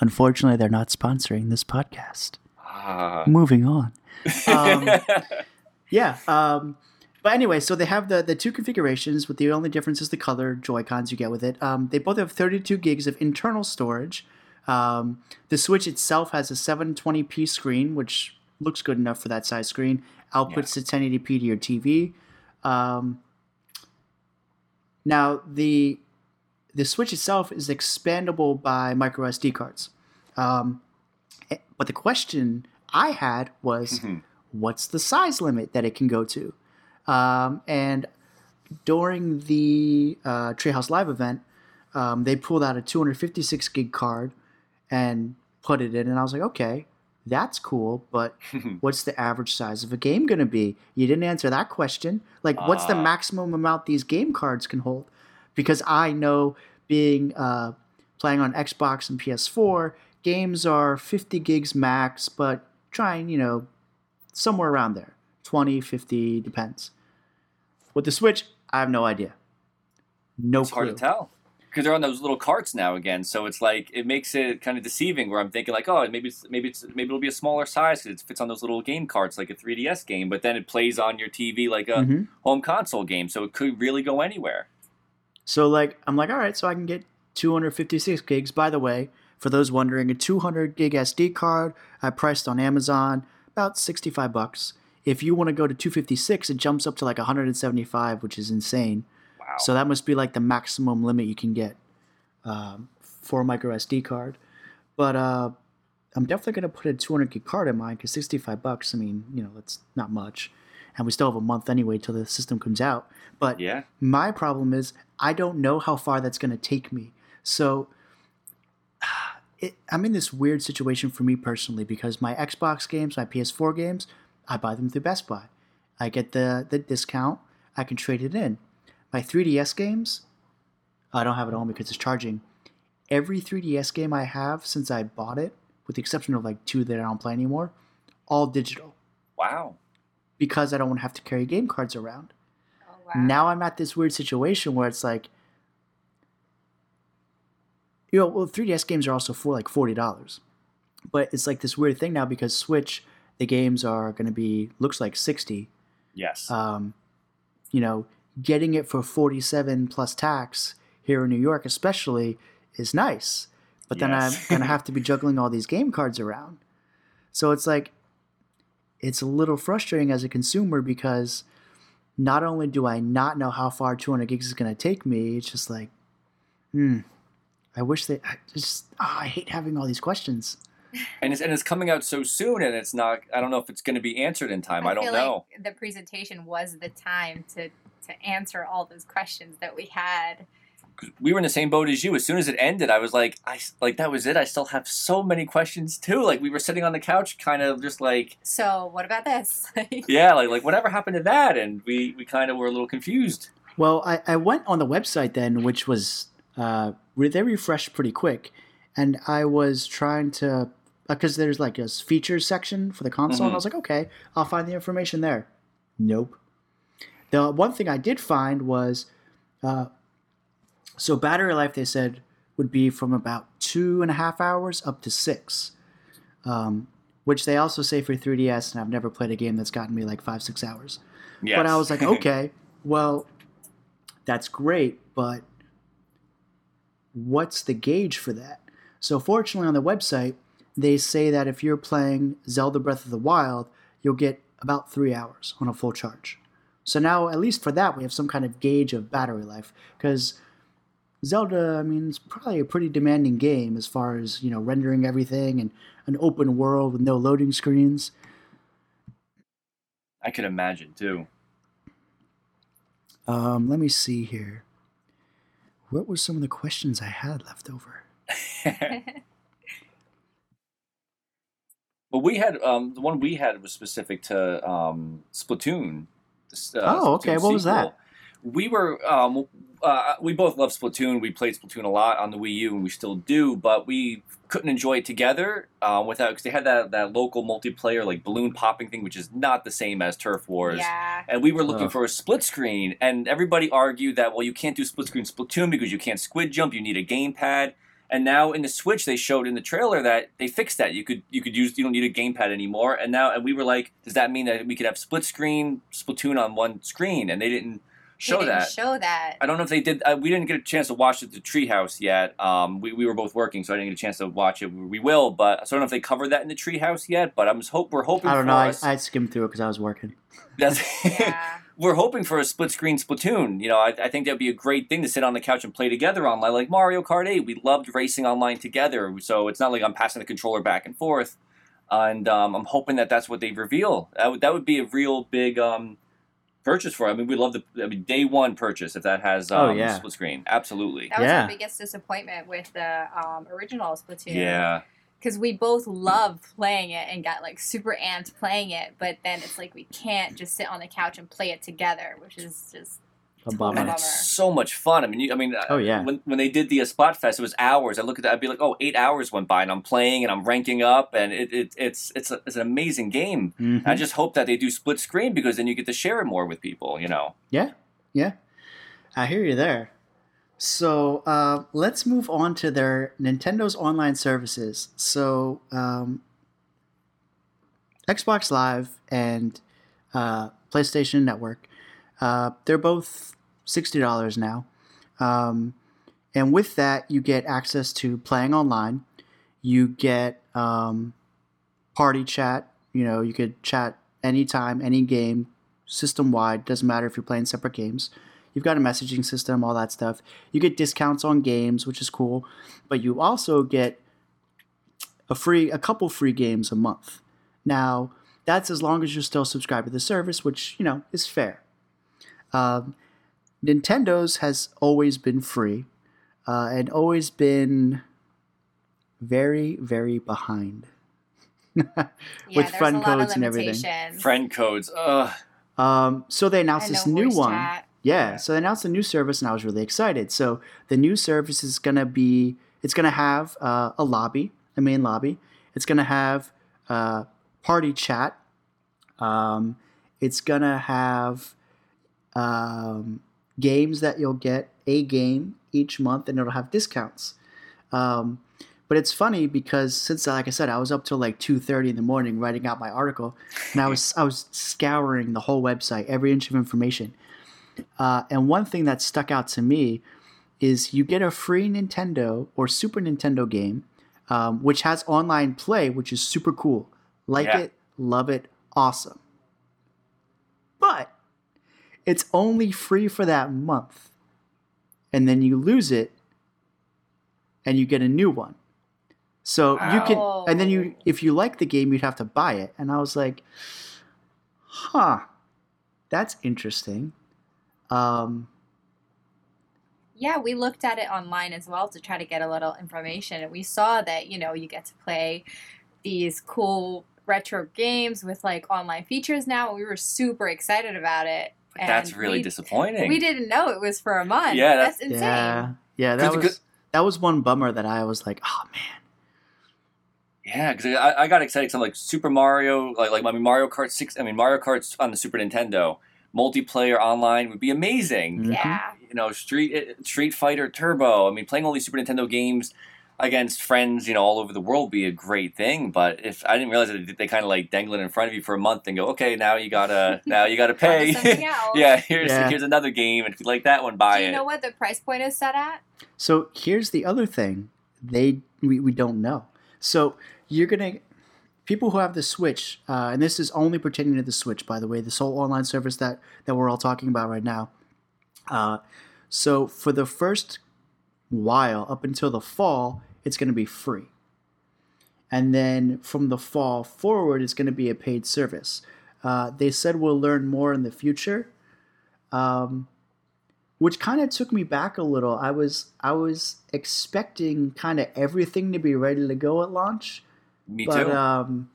Unfortunately, they're not sponsoring this podcast. Ah. Moving on. Um, Yeah. Um, but anyway, so they have the, the two configurations, with the only difference is the color Joy Cons you get with it. Um, they both have 32 gigs of internal storage. Um, the Switch itself has a 720p screen, which looks good enough for that size screen. Outputs to 1080p to your TV. Um, now the the Switch itself is expandable by micro SD cards. Um, eh, but the question I had was Mhm. what's the size limit that it can go to? Um, and during the uh, Treehouse Live event, um, they pulled out a 256 gig card and put it in, and I was like, okay, That's cool, but what's the average size of a game going to be? You didn't answer that question. Like, what's the Ah. maximum amount these game cards can hold? Because I know being uh, playing on Xbox and PS4, games are 50 gigs max, but trying, you know, somewhere around there 20, 50, depends. With the Switch, I have no idea. No it's clue. hard to tell because they're on those little carts now again. So it's like it makes it kind of deceiving. Where I'm thinking like, oh, maybe it's, maybe it's maybe it'll be a smaller size because it fits on those little game carts like a 3DS game. But then it plays on your TV like a Mhm. home console game, so it could really go anywhere. So like I'm like, all right, so I can get 256 gigs. By the way, for those wondering, a 200 gig SD card I priced on Amazon about 65 bucks. If you want to go to 256, it jumps up to like 175, which is insane. Wow. So that must be like the maximum limit you can get um, for a micro SD card. But uh, I'm definitely gonna put a 200 gig card in mine because 65 bucks. I mean, you know, that's not much, and we still have a month anyway till the system comes out. But yeah. my problem is I don't know how far that's going to take me. So it, I'm in this weird situation for me personally because my Xbox games, my PS4 games, I buy them through Best Buy. I get the, the discount, I can trade it in. My 3DS games, I don't have it on because it's charging. Every 3DS game I have since I bought it, with the exception of like two that I don't play anymore, all digital Wow. Because I don't want to have to carry game cards around. Oh, wow. Now I'm at this weird situation where it's like, you know, well, 3DS games are also for like forty dollars, but it's like this weird thing now because Switch, the games are going to be looks like sixty. Yes. Um, you know, getting it for forty-seven plus tax here in New York, especially, is nice. But then Yes. I'm gonna have to be juggling all these game cards around, so it's like, it's a little frustrating as a consumer because not only do I not know how far 200 gigs is going to take me, it's just like, hmm, I wish they I just, ah, I hate having all these questions. and it's and it's coming out so soon, and it's not. I don't know if it's going to be answered in time. I, don't feel know. Like the presentation was the time to to answer all those questions that we had. 'Cause we were in the same boat as you. As soon as it ended, I was like, I s- like that was it. I still have so many questions too. Like we were sitting on the couch, kind of just like, So what about this? Yeah, like like whatever happened to that, and we we kind of were a little confused. Well, I, I went on the website then, which was, uh, they refreshed pretty quick. And I was trying to, because there's like a features section for the console. And I Mhm. was like, okay, I'll find the information there. Nope. The one thing I did find was, uh, so battery life, they said, would be from about two and a half hours up to six. Um, which they also say for 3DS, and I've never played a game that's gotten me like five, six hours. Yes. But I was like, okay, well, that's great, but what's the gauge for that? So, fortunately, on the website, they say that if you're playing Zelda Breath of the Wild, you'll get about three hours on a full charge. So, now, at least for that, we have some kind of gauge of battery life. Because Zelda, I mean, it's probably a pretty demanding game as far as, you know, rendering everything and an open world with no loading screens. I could imagine too. Um, let me see here. What were some of the questions I had left over? But we had um, the one we had was specific to um, Splatoon. uh, Oh, okay. Splatoon What was that? We were um, uh, we both love Splatoon. We played Splatoon a lot on the Wii U, and we still do. But we couldn't enjoy it together uh, without because they had that that local multiplayer like balloon popping thing, which is not the same as Turf Wars. yeah. And we were looking Ugh. for a split screen, and everybody argued that well, you can't do split screen Splatoon because you can't squid jump. You need a gamepad. And now in the Switch, they showed in the trailer that they fixed that. You could you could use you don't need a gamepad anymore. And now and we were like, does that mean that we could have split screen Splatoon on one screen? And they didn't show They didn't that. Show that. I don't know if they did. Uh, we didn't get a chance to watch it at the Treehouse yet. Um, we, we were both working, so I didn't get a chance to watch it. We will, but so I don't know if they covered that in the Treehouse yet. But I'm just hope we're hoping. I don't for know. I, I skimmed through it because I was working. that's- Yeah. we're hoping for a split screen Splatoon. You know, I, I think that'd be a great thing to sit on the couch and play together online, like Mario Kart 8. We loved racing online together, so it's not like I'm passing the controller back and forth. And um, I'm hoping that that's what they reveal. That would, that would be a real big um, purchase for. I mean, we love the I mean, day one purchase if that has um, Oh, yeah. split screen. Absolutely. That was Yeah. our biggest disappointment with the um, original Splatoon. Yeah. because we both love playing it and got like super amped playing it, but then it's like we can't just sit on the couch and play it together, which is just A bummer. and it's so much fun. I mean, you, I mean, Oh, yeah. When, when they did the uh, Splat Fest, it was hours. I look at that, I'd be like, oh, eight hours went by, and I'm playing and I'm ranking up, and it, it it's it's a, it's an amazing game. Mhm. I just hope that they do split screen because then you get to share it more with people. You know. Yeah, yeah. I hear you there. So uh, let's move on to their Nintendo's online services. So um, Xbox Live and uh, PlayStation Network, uh, they're both sixty dollars now, um, and with that you get access to playing online. You get um, party chat. You know, you could chat anytime, any game, system wide. Doesn't matter if you're playing separate games. You've got a messaging system, all that stuff. You get discounts on games, which is cool, but you also get a free, a couple free games a month. Now, that's as long as you're still subscribed to the service, which you know is fair. Um, Nintendo's has always been free, uh, and always been very, very behind. yeah. With friend a lot of codes and everything. Friend codes. Ugh. Um, so they announced And this new one. chat. Yeah, so they announced a new service, and I was really excited. So the new service is gonna be, it's gonna have uh, a lobby, a main lobby. It's gonna have uh, party chat. Um, it's gonna have um, games that you'll get a game each month, and it'll have discounts. Um, but it's funny because since, like I said, I was up till like two thirty in the morning writing out my article, and I was I was scouring the whole website, every inch of information. Uh, and one thing that stuck out to me is you get a free Nintendo or Super Nintendo game, um, which has online play, which is super cool. Like Yeah. it, love it, awesome. But it's only free for that month. And then you lose it and you get a new one. So you can, and then you, if you like the game, you'd have to buy it. And I was like, huh, that's interesting. Um, Yeah, we looked at it online as well to try to get a little information, and we saw that you know you get to play these cool retro games with like online features now, and we were super excited about it. But that's really we, disappointing. We didn't know it was for a month. Yeah, that's, that's- insane. yeah, yeah, that 'Cause- was that was one bummer that I was like, oh man. Yeah, because I, I got excited because I'm like Super Mario, like like I mean Mario Kart six. I mean Mario Kart's on the Super Nintendo. Multiplayer online would be amazing. Mhm. Yeah, You know, Street eh, Street Fighter Turbo. I mean, playing all these Super Nintendo games against friends, you know, all over the world be a great thing. But if I didn't realize that they, they kind of like dangle it in front of you for a month and go, okay, now you gotta now you gotta pay. yeah, here's Yeah. here's another game, and if you like that one, buy it. Do you it. know what the price point is set at? So here's the other thing they we, we don't know. So you're gonna people who have the Switch, uh, and this is only pertaining to the Switch, by the way, the sole online service that that we're all talking about right now. Uh, so for the first while, up until the fall, it's going to be free, and then from the fall forward, it's going to be a paid service. Uh, they said we'll learn more in the future. Um, which kind of took me back a little. I was I was expecting kind of everything to be ready to go at launch, Me but too. um,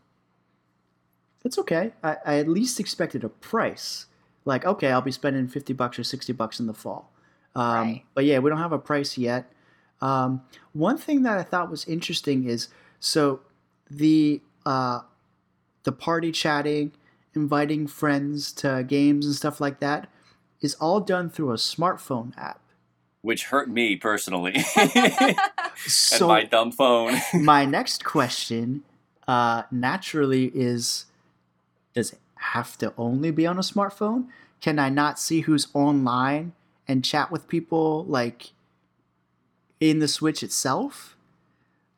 it's okay. I, I at least expected a price. Like, okay, I'll be spending fifty bucks or sixty bucks in the fall. Um, Right. But yeah, we don't have a price yet. Um, one thing that I thought was interesting is so the uh, the party chatting, inviting friends to games and stuff like that is all done through a smartphone app. which hurt me personally, and my dumb phone. my next question uh, naturally is does it have to only be on a smartphone can i not see who's online and chat with people like in the switch itself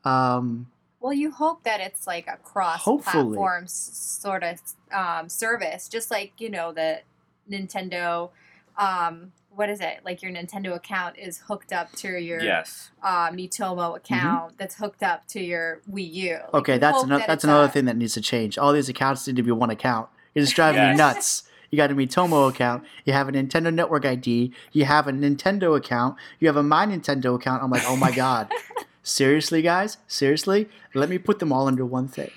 um, Well, you hope that it's like a cross-platform sort of um, service, just like you know the Nintendo. Um, what is it? Like your Nintendo account is hooked up to your yes. um, Miitomo account that's hooked up to your Wii U. Like, Mm-hmm. okay that's another that that's another a- thing that needs to change all these accounts need to be one account it's driving me nuts you got a Miitomo account. You have a Nintendo Network ID. You have a Nintendo account. You have a My Nintendo account. I'm like, oh my god, seriously, guys, seriously, let me put them all under one thing.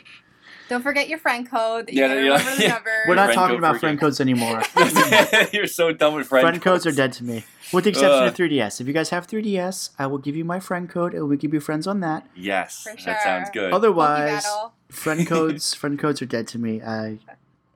Don't forget your friend code. That Yeah, you yeah. gotta remember the number. We're not Friend talking about friend codes anymore. You're so done with friend, friend codes are dead to me, with the exception Uh. of 3DS. If you guys have 3DS, I will give you my friend code, and we give you friends on that. Yes, For that sounds good. Otherwise, friend codes, friend codes are dead to me. I,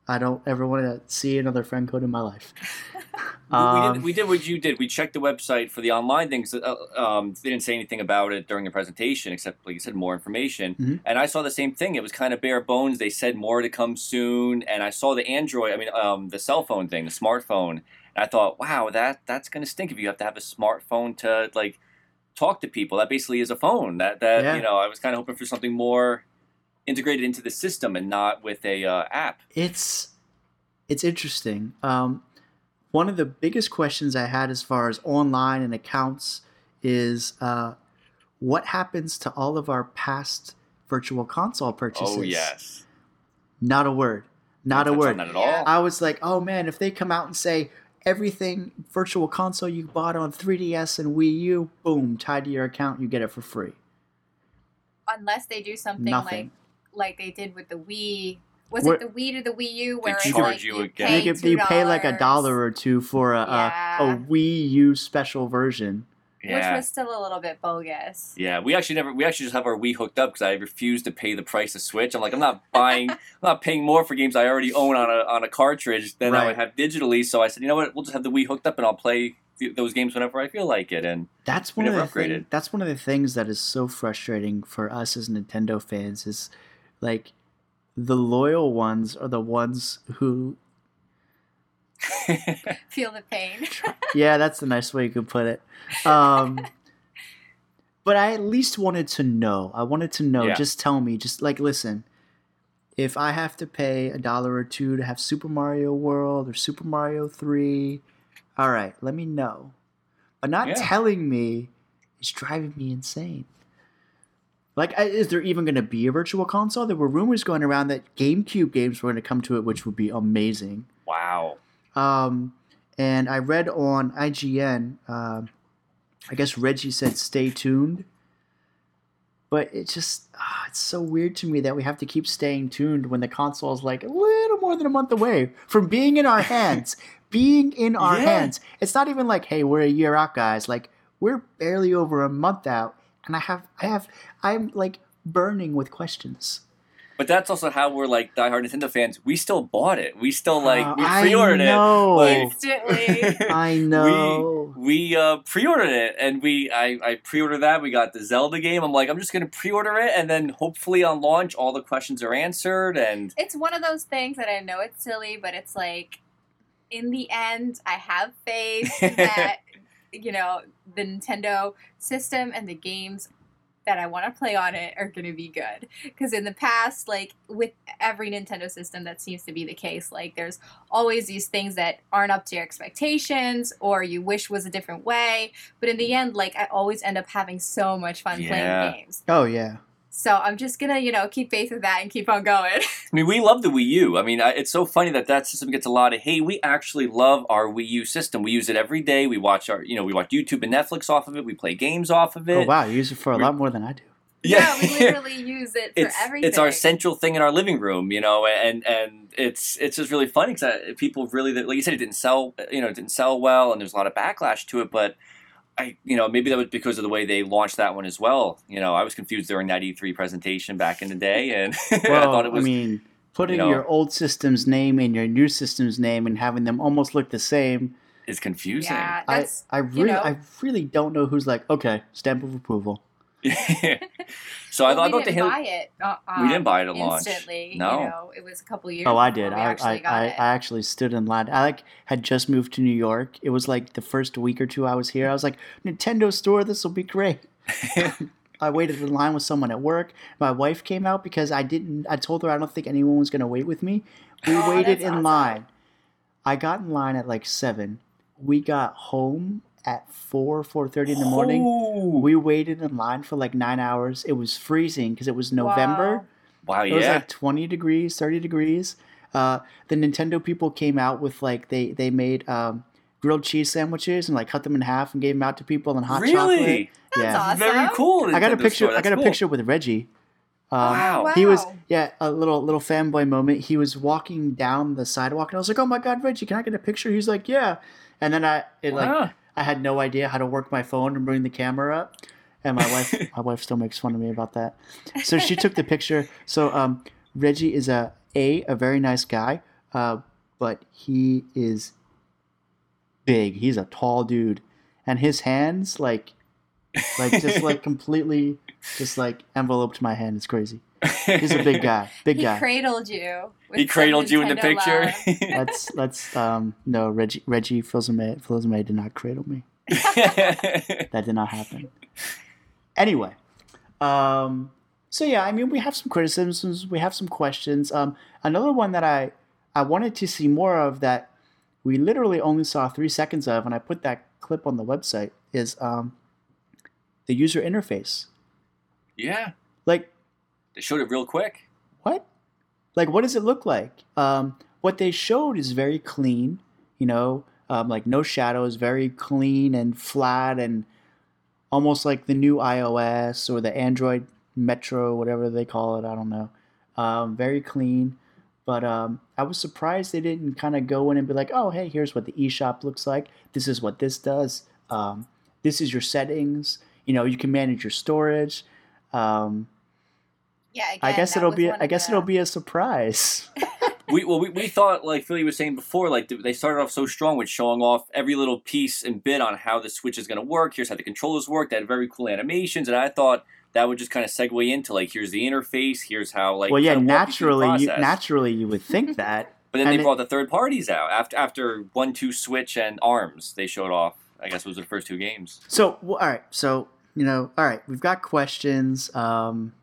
I don't ever want to see another friend code in my life. we, Um, did, we did what you did. We checked the website for the online things. Uh, um, they didn't say anything about it during the presentation, except like you said, more information. Mhm. And I saw the same thing. It was kind of bare bones. They said more to come soon. And I saw the Android. I mean, um, the cell phone thing, the smartphone. And I thought, wow, that that's gonna stink if you have to have a smartphone to like talk to people. That basically is a phone. That that Yeah. you know, I was kind of hoping for something more integrated into the system and not with a uh, app. it's it's interesting. Um, one of the biggest questions I had as far as online and accounts is uh, what happens to all of our past virtual console purchases? Oh yes, Not a word. Not a Don't touch word. on at all. I was like, oh man, if they come out and say everything virtual console you bought on 3DS and Wii U, boom, tied to your account, you get it for free. Unless they do something Nothing. like like they did with the Wii. Was Where- it the Wii to the Wii U where They it's charge like you you, again. pay you, get, you pay like a dollar or two for a, a, a Wii U special version. which was still a little bit bogus. Yeah, we actually never. We actually just have our Wii hooked up because I refuse to pay the price of Switch. I'm like, I'm not buying, I'm not paying more for games I already own on a on a cartridge than I would have digitally. So I said, you know what, we'll just have the Wii hooked up and I'll play th- those games whenever I feel like it. And That's We one of the never thing- that's one of the things that is so frustrating for us as Nintendo fans is like the loyal ones are the ones who Feel the pain. yeah, that's the nice way you could put it. Um, but I at least wanted to know. I wanted to know. Yeah. Just tell me. Just like listen. If I have to pay a dollar or two to have Super Mario World or Super Mario Three, all right, let me know. But not Yeah. telling me is driving me insane. Like, is there even going to be a virtual console? There were rumors going around that GameCube games were going to come to it, which would be amazing. wow, Um, and I read on IGN, um, I guess Reggie said stay tuned. But it just, ah, it's so weird to me that we have to keep staying tuned when the console is like a little more than a month away from being in our hands. being in our Yeah. hands. It's not even like, hey, we're a year out, guys. Like, we're barely over a month out. And I have, I have, I'm like burning with questions. but that's also how we're like diehard Nintendo fans. We still bought it. We still like Uh, we I pre-ordered know. Like- Instantly. I know. we uh, pre-ordered it and we I, I pre-ordered that we got the zelda game i'm like i'm just gonna pre-order it and then hopefully on launch all the questions are answered and it's one of those things that I know it's silly, but it's like, in the end, I have faith that you know the Nintendo system and the games that I want to play on it are going to be good. Because in the past, like with every Nintendo system, that seems to be the case. Like there's always these things that aren't up to your expectations, or you wish was a different way. But in the end, like I always end up having so much fun Yeah. playing games. Oh, yeah. So I'm just gonna, you know, keep faith with that and keep on going. i mean we love the wii u i mean I, it's so funny that that system gets a lot of hate we actually love our wii u system we use it every day we watch our you know we watch youtube and netflix off of it we play games off of it Oh, wow. You use it for a We- lot more than I do. Yeah, we literally use it for it's everything. it's our central thing in our living room, you know, and and it's it's just really funny because uh, people really like you said it didn't sell, you know, it didn't sell well, and there's a lot of backlash to it, but. I, you know, maybe that was because of the way they launched that one as well. You know, I was confused during that E3 presentation back in the day, and I thought it was. mean, putting know- your old system's name and your new system's name and having them almost look the same. is confusing. Yeah, I, that's I really, know- I really don't know who's like, okay, stamp of approval. so I Well, thought, I we thought the didn't hill. buy it. Uh, We didn't buy it at launch. instantly. No. you know, it was a couple years. Oh, I did. I, actually I, I. I actually stood in line. I like had just moved to New York. It was like the first week or two I was here. I was like, Nintendo store, this will be great. I waited in line with someone at work. My wife came out because I didn't. I told her I don't think anyone was going to wait with me. We Oh, waited in awesome. line. I got in line at like seven. We got home at four, four thirty in the morning. Oh, We waited in line for like nine hours. It was freezing because it was November. wow, yeah. It was like 20 degrees, 30 degrees. Uh, the Nintendo people came out with like they they made um, grilled cheese sandwiches and like cut them in half and gave them out to people and hot chocolate. really? That's yeah. awesome. Very cool. I got a picture. I got a cool. picture with Reggie. Um, Wow. He was yeah a little little fanboy moment. He was walking down the sidewalk, and I was like, "Oh my god, Reggie, can I get a picture?" He's like, "Yeah," and then I it like Wow. I had no idea how to work my phone and bring the camera up, and my wife my wife still makes fun of me about that. So she took the picture. So um, Reggie is a a a very nice guy, uh, but he is big. He's a tall dude, and his hands like like just like completely just like enveloped my hand. It's crazy. He's a big guy. Big He guy. cradled you. he cradled you in the picture. love. Let's let's um no Reggie Reggie Fils-Aimé Fils-Aimé did not cradle me. That did not happen. Anyway, um, so yeah, I mean, we have some criticisms, we have some questions. Um, another one that I I wanted to see more of that we literally only saw three seconds of, and I put that clip on the website is um, the user interface. yeah, Like, they showed it real quick. what? Like, what does it look like? Um, what they showed is very clean, you know, um, like no shadows, very clean and flat, and almost like the new iOS or the Android Metro, whatever they call it. I don't know. Um, very clean. But um, I was surprised they didn't kind of go in and be like, oh, hey, here's what the eShop looks like. This is what this does. Um, this is your settings. You know, you can manage your storage. Um, Yeah, I guess it'll be. I guess the- it'll be a surprise. We well, we, we thought like Philly was saying before, like they started off so strong with showing off every little piece and bit on how the Switch is going to work. Here's how the controllers work. They had very cool animations, and I thought that would just kind of segue into like here's the interface, here's how like well, yeah, kinda walk you through the naturally, you, naturally, you would think that. But then and they it- brought the third parties out after after one, two, Switch and Arms. They showed off. I guess it was the first two games. So, well, all right. So, you know, all right. We've got questions. Um,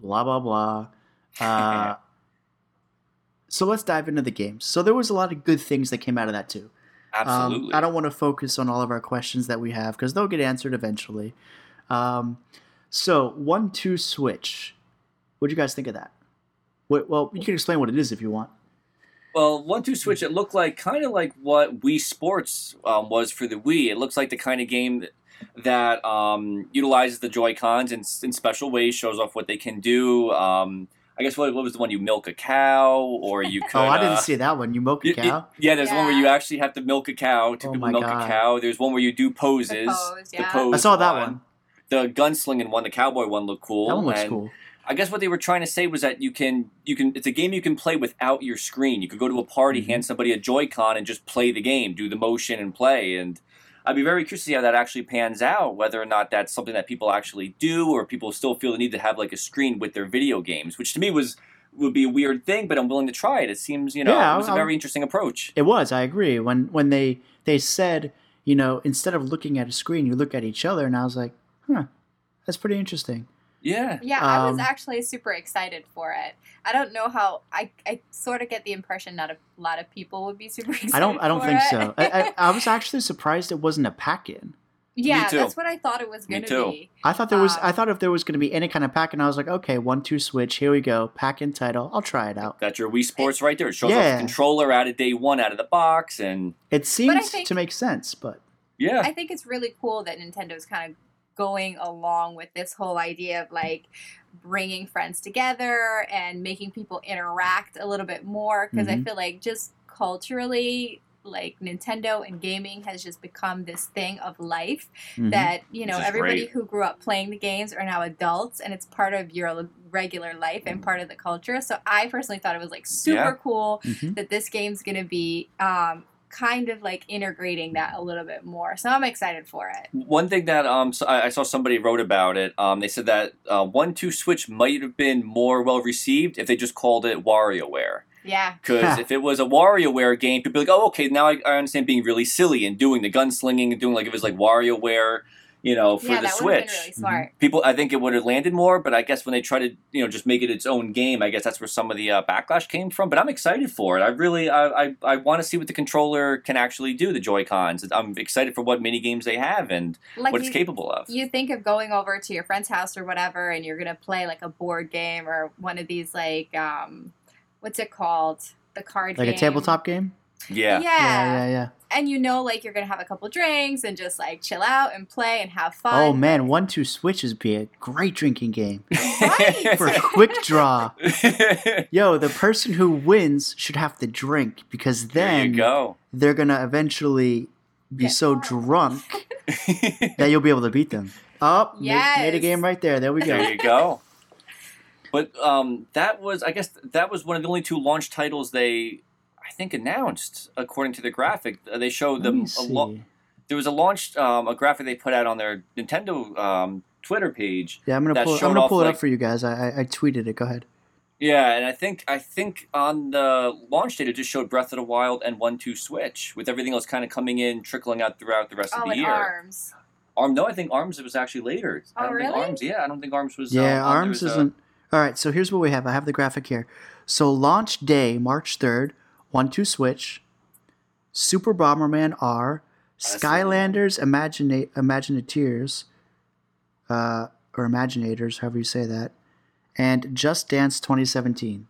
blah blah blah. Uh, so let's dive into the games. So there was a lot of good things that came out of that too. Um, Absolutely. I don't want to focus on all of our questions that we have because they'll get answered eventually. Um, so one two switch. What do you guys think of that? Wait, well, you can explain what it is if you want. Well, one two switch. It looked like kind of like what Wii Sports um, was for the Wii. It looks like the kind of game that, that um, utilizes the Joy Cons in, in special ways, shows off what they can do. Um, I guess what, what was the one you milk a cow or you could. oh, I uh, didn't see that one. You milk a cow. yeah, there's one where you actually have to milk a cow. Two Oh people my milk God. a cow. There's one where you do poses. pose, The yeah. pose I saw that one. The gunslinging one, the cowboy one, looked cool. That one looks and cool. I guess what they were trying to say was that you can you can it's a game you can play without your screen. You could go to a party, Mhm. hand somebody a Joy-Con, and just play the game, do the motion and play. And I'd be very curious to see how that actually pans out. Whether or not that's something that people actually do, or people still feel the need to have like a screen with their video games, which to me was would be a weird thing, but I'm willing to try it. It seems you know Yeah, it was a I'll- very interesting approach. It was. I agree. When when they they said, you know, instead of looking at a screen, you look at each other, and I was like, huh, that's pretty interesting. Yeah, Yeah, I was Um, actually super excited for it. I don't know how. I, I sort of get the impression not a lot of people would be super excited. I don't. I don't think it. so. I, I, I was actually surprised it wasn't a pack-in. yeah, too. that's what I thought it was Me going too. to be. I thought there was. I Um, thought if there was going to be any kind of pack-in, I was like, okay, one two switch. Here we go. Pack-in title. I'll try it out. that's your Wii Sports right there. It shows off Yeah. the controller out of day one, out of the box, and It seems think- to make sense, but yeah, I think it's really cool that Nintendo's kind of going along with this whole idea of like bringing friends together and making people interact a little bit more because I Mhm. feel like just culturally like Nintendo and gaming has just become this thing of life mhm. that you know everybody great. who grew up playing the games are now adults and it's part of your regular life and part of the culture so i personally thought it was like super Yeah. cool Mhm. that this game's gonna be um, kind of like integrating that a little bit more so i'm excited for it One thing that um so I I saw somebody wrote about it. Um, they said that uh, one two switch might have been more well received if they just called it WarioWare. yeah Because if it was a WarioWare game, people would be like, oh, okay, now I, I understand being really silly and doing the gunslinging and doing like it was like WarioWare, you know, for yeah the that Switch. been really smart People, I think it would have landed more, but I guess when they try to, you know, just make it its own game, I guess that's where some of the uh, backlash came from. But I'm excited for it. I really, I, I, I want to see what the controller can actually do. The Joy Cons. I'm excited for what mini games they have and like what you, it's capable of. you think of going over to your friend's house or whatever and you're gonna play like a board game or one of these like um what's it called the card game. like game a tabletop game. yeah. yeah yeah, yeah. And you know like you're gonna have a couple drinks and just like chill out and play and have fun. Oh man, one two switches be a great drinking game Right. for a quick draw. Yo, the person who wins should have to drink because there then you go. they're gonna eventually be Get so fucked. drunk that you'll be able to beat them. Oh, made- made, a game right there. There we go. there you go. But um, that was, I guess, that was one of the only two launch titles they, I think, announced according to the graphic. Uh, They showed them a lo- there was a launch um, a graphic they put out on their Nintendo um, Twitter page. Yeah, I'm gonna pull. I'm gonna off, pull it like- up for you guys. I, I I tweeted it. Go ahead. Yeah, and I think I think on the launch date it just showed Breath of the Wild and One Two Switch, with everything else kind of coming in, trickling out throughout the rest Oh, of the and year. arms. Arm, no, I think Arms it was actually later. I Oh, don't think really? Arms, yeah, I don't think Arms was. Yeah, um, Arms as isn't. All right, so here's what we have. I have the graphic here. So launch day, March third, one two Switch, Super Bomberman R, That's the one. Skylanders Imagina- Imagineers, uh, or Imaginators, however you say that, and Just Dance 2017.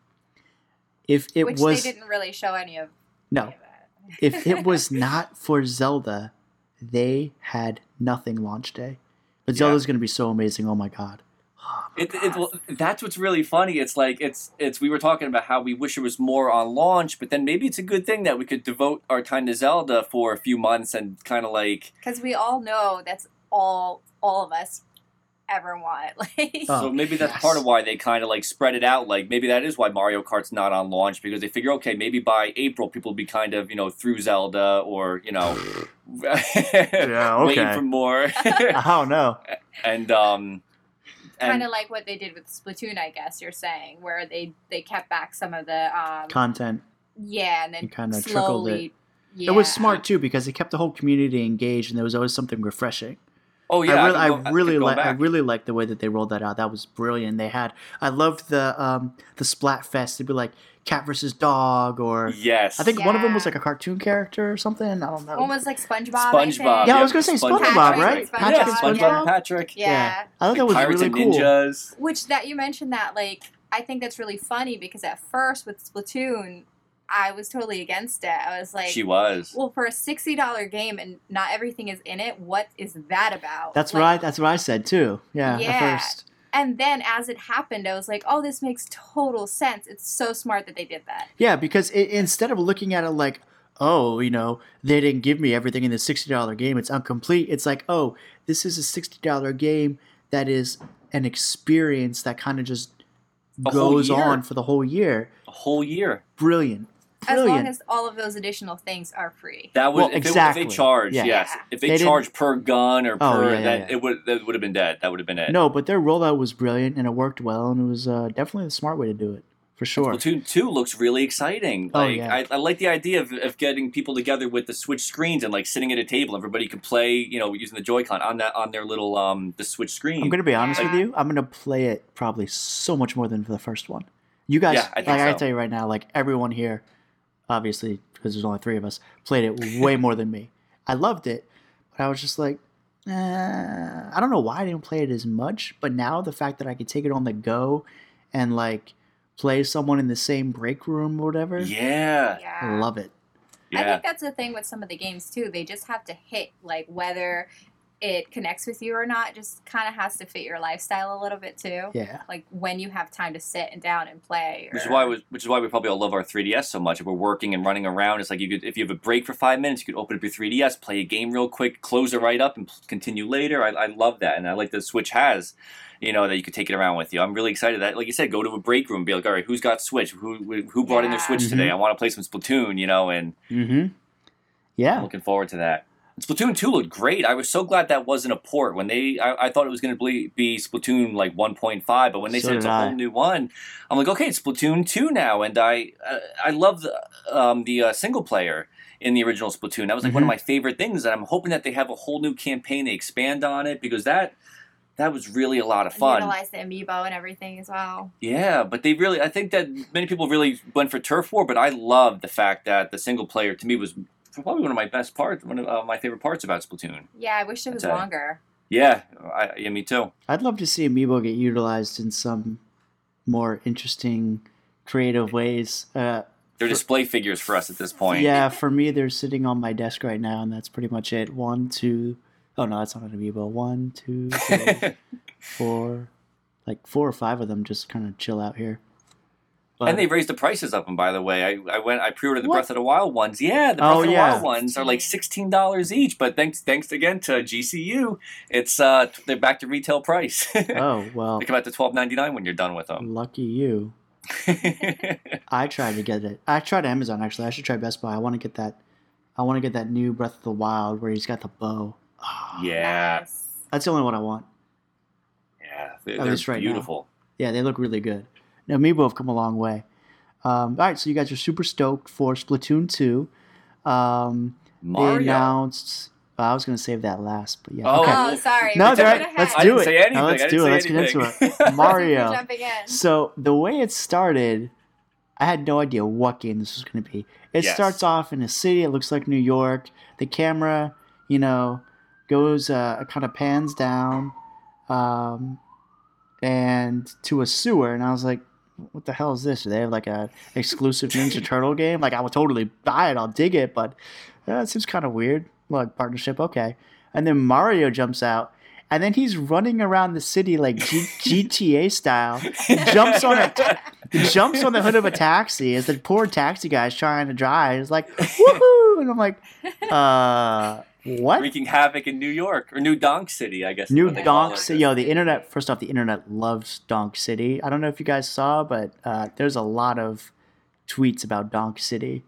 If it was which was they didn't really show any of. no, any of that. if it was not for Zelda, they had nothing launch day. But Yeah. Zelda's going to be so amazing. Oh my god. It, it, well, that's what's really funny. It's like it's it's we were talking about how we wish it was more on launch, but then maybe it's a good thing that we could devote our time to Zelda for a few months and kind of like because we all know that's all all of us ever want. Like, Oh, so maybe that's yes. part of why they kind of like spread it out. Like maybe that is why Mario Kart's not on launch because they figure okay maybe by April people will be kind of you know through Zelda or you know Yeah, waiting okay. for more I don't know. and um kind of like what they did with Splatoon, I guess you're saying, where they they kept back some of the um, Content. yeah, and then kinda trickled slowly. Yeah. It was smart too because it kept the whole community engaged, and there was always something refreshing. oh yeah I really, could I, go- could really like, I really liked the way that they rolled that out. That was brilliant. They had, I loved the um the Splat Fest. It'd be like cat versus dog, or yes I think one of them was like a cartoon character or something. I don't know. One was like SpongeBob. I think. SpongeBob. Yeah, I was gonna say SpongeBob, Patrick, right? SpongeBob. Patrick Yeah. SpongeBob SpongeBob. and Patrick. Yeah. I thought that was Pirates really and cool. Ninjas. Which that you mentioned that like I think that's really funny because at first with Splatoon, I was totally against it. I was like, she was. well, for a sixty dollar game and not everything is in it, what is that about? That's Like, what I, that's what I said too. Yeah, Yeah. at first. And then as it happened, I was like, oh, this makes total sense. It's so smart that they did that. Yeah, because it, instead of looking at it like, oh, you know, they didn't give me everything in the sixty dollar game, it's incomplete. It's like, oh, this is a sixty dollar game that is an experience that kind of just A goes on for the whole year. A whole year. Brilliant, As long as all of those additional things are free. That was Well, if, it- exactly. if they charged, Yeah. yes. Yeah. If they, They didn't- per gun or Oh, per, yeah, yeah, then yeah. it would that would have been dead. That would have been it. no, but their rollout was brilliant and it worked well, and it was uh, definitely the smart way to do it for sure. Splatoon two looks really exciting. Oh, yeah. I, I like the idea of, of getting people together with the Switch screens and like sitting at a table. Everybody could play, you know, using the Joy-Con on that on their little um the Switch screen. I'm gonna be honest with you. I'm gonna play it probably so much more than for the first one. You guys, Yeah, I think like I tell you right now, like everyone here, obviously because there's only three of us, played it way more than me. I loved it, but I was just like, eh, I don't know why I didn't play it as much. But now the fact that I could take it on the go and like play someone in the same break room or whatever, yeah, I love it. I think that's the thing with some of the games too. They just have to hit like whether it connects with you or not. Just kind of has to fit your lifestyle a little bit too. Yeah, Like when you have time to sit and down and play. Which is why we, which is why we probably all love our 3ds so much. If we're working and running around, it's like you could if you have a break for five minutes, you could open up your 3ds, play a game real quick, close it right up, and continue later. I, I love that, and I like that Switch has, you know, that you could take it around with you. I'm really excited that, like you said, go to a break room, be like, all right, who's got Switch? Who who brought in their Yeah. Switch Mhm. today? I want to play some Splatoon, you know, and mm-hmm. I'm Yeah, looking forward to that. Splatoon 2 looked great. I was so glad that wasn't a port. When they, I, I thought it was going to be, be Splatoon like 1.5, but when they So said it's did a I. whole new one, I'm like, okay, it's Splatoon 2 now. And I, uh, I love the, um, the uh, single player in the original Splatoon. That was like one of Mhm. my favorite things. And I'm hoping that they have a whole new campaign. They expand on it because that, that was really a lot of fun. utilize the amiibo and everything as well. Yeah, but they really, I think that many people really went for turf war, but I love the fact that the single player to me was probably one of my best parts, one of uh, my favorite parts about Splatoon. Yeah, I wish it was longer. Yeah, I, yeah, me too. I'd love to see Amiibo get utilized in some more interesting, creative ways. Uh, They're display figures for us at this point. Yeah, for me, they're sitting on my desk right now, and that's pretty much it. One, two, oh no, that's not an amiibo. One, two, three, four, like four or five of them just kind of chill out here. But, and they raised the prices up. And by the way, I, I went I pre-ordered the What? Breath of the Wild ones. Yeah, the Breath Oh, of the yeah. Wild ones are like sixteen dollars each. But thanks thanks again to GCU, it's uh they're back to retail price. oh well, they come out to twelve ninety nine when you're done with them. lucky you. I tried to get it. I tried Amazon actually. I should try Best Buy. I want to get that. I want to get that new Breath of the Wild where he's got the bow. Ah, yeah, Nice. That's the only one I want. yeah, they're, At they're least right now. beautiful. Yeah, they look really good. Now, Amiibo have come a long way. Um, all right, so you guys are super stoked for Splatoon 2. Um, they Mario. announced. I was going to save that last, but yeah. Oh. okay. Oh, sorry. No, we're it's all right. Let's I do didn't it. say anything. Now let's I didn't do it. say Let's get into it. Mario. So the way it started, I had no idea what game this was going to be. It Yes. starts off in a city. It looks like New York. The camera, you know, goes uh, kind of pans down, um, and to a sewer. And I was like, "What the hell is this? Do they have like a exclusive Ninja Turtle game? Like I would totally buy it. I'll dig it, but uh, it seems kind of weird. Like partnership, okay." And then Mario jumps out. And then he's running around the city like G- GTA style. He jumps on a jumps on the hood of a taxi as the poor taxi guy's trying to drive. He's like, woohoo! And I'm like, uh, what? Wreaking havoc in New York or New Donk City, I guess. New what they call Donk. City. Yo, the internet, first off, the internet loves Donk City. I don't know if you guys saw, but uh, there's a lot of tweets about Donk City.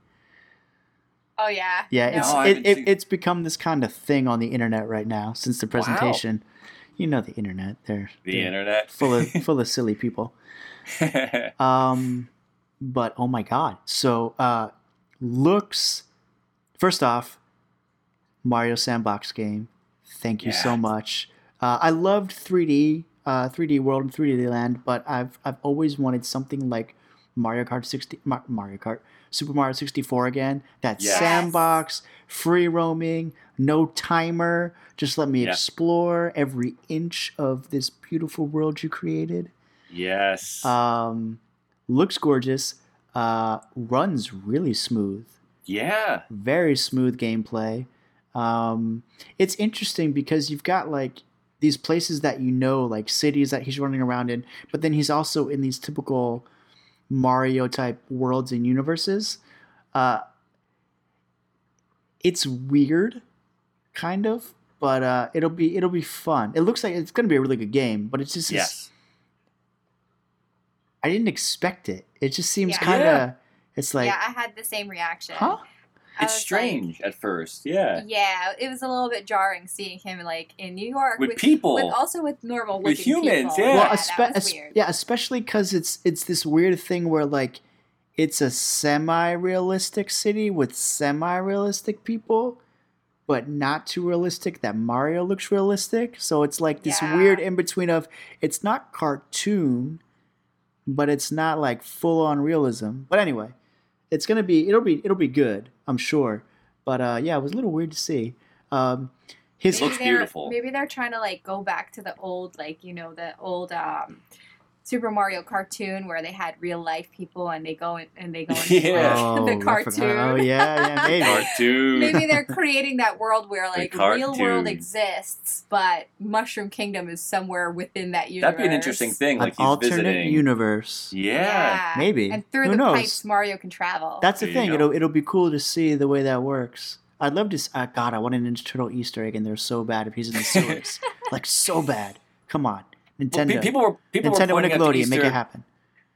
Oh yeah. Yeah, No. it's No, it, it, seen- it's become this kind of thing on the internet right now since the presentation. You know the internet. They're, The they're internet. full of full of silly people. Um, but oh my god! So uh, looks. First off, Mario Sandbox game. Thank you so much. Uh, I loved 3D, uh, 3D World and 3D Land, but I've I've always wanted something like Mario Kart 60, Mar- Mario Kart, Super Mario 64 again. That Yes. sandbox, free roaming, no timer. Just let me Yeah. explore every inch of this beautiful world you created. yes. Um, looks gorgeous. Uh, runs really smooth. yeah. Very smooth gameplay. Um, it's interesting because you've got like these places that you know, like cities that he's running around in, but then he's also in these typical Mario type worlds and universes. Uh, it's weird, kind of, but uh, it'll be it'll be fun. It looks like it's going to be a really good game, but it's just this- Yes. I didn't expect it. It just seems Yeah. kind of. Yeah. It's like, yeah, I had the same reaction. huh? I It's was strange at first. Yeah. Yeah, it was a little bit jarring seeing him like in New York With people. with also with normal With humans, people. yeah. Well, that espe- was weird. yeah, especially because it's it's this weird thing where like it's a semi-realistic city with semi-realistic people, but not too realistic that Mario looks realistic. So it's like this Yeah. weird in between of it's not cartoon, but it's not like full on realism. But anyway, it's gonna be it'll be it'll be good, I'm sure. But uh, yeah, it was a little weird to see. Um, his Looks beautiful. Maybe they're trying to like go back to the old, like you know, the old um, Super Mario cartoon where they had real life people and they go in, and they go into Yeah. oh, the cartoon. Oh yeah, yeah, maybe. Cartoon. Maybe they're creating that world where like the real world exists, but Mushroom Kingdom is somewhere within that universe. That'd be an interesting thing. An Like he's alternate visiting. universe. Yeah. Maybe. And through Who the knows? pipes, Mario can travel. That's the There you thing. go. It'll it'll be cool to see the way that works. I'd love to. s- Uh, God, I want an Ninja Turtle Easter egg, and they're so bad if he's in the sewers, like so bad. Come on, Well, Nintendo, pe- people were people Nintendo were pointing out make it happen.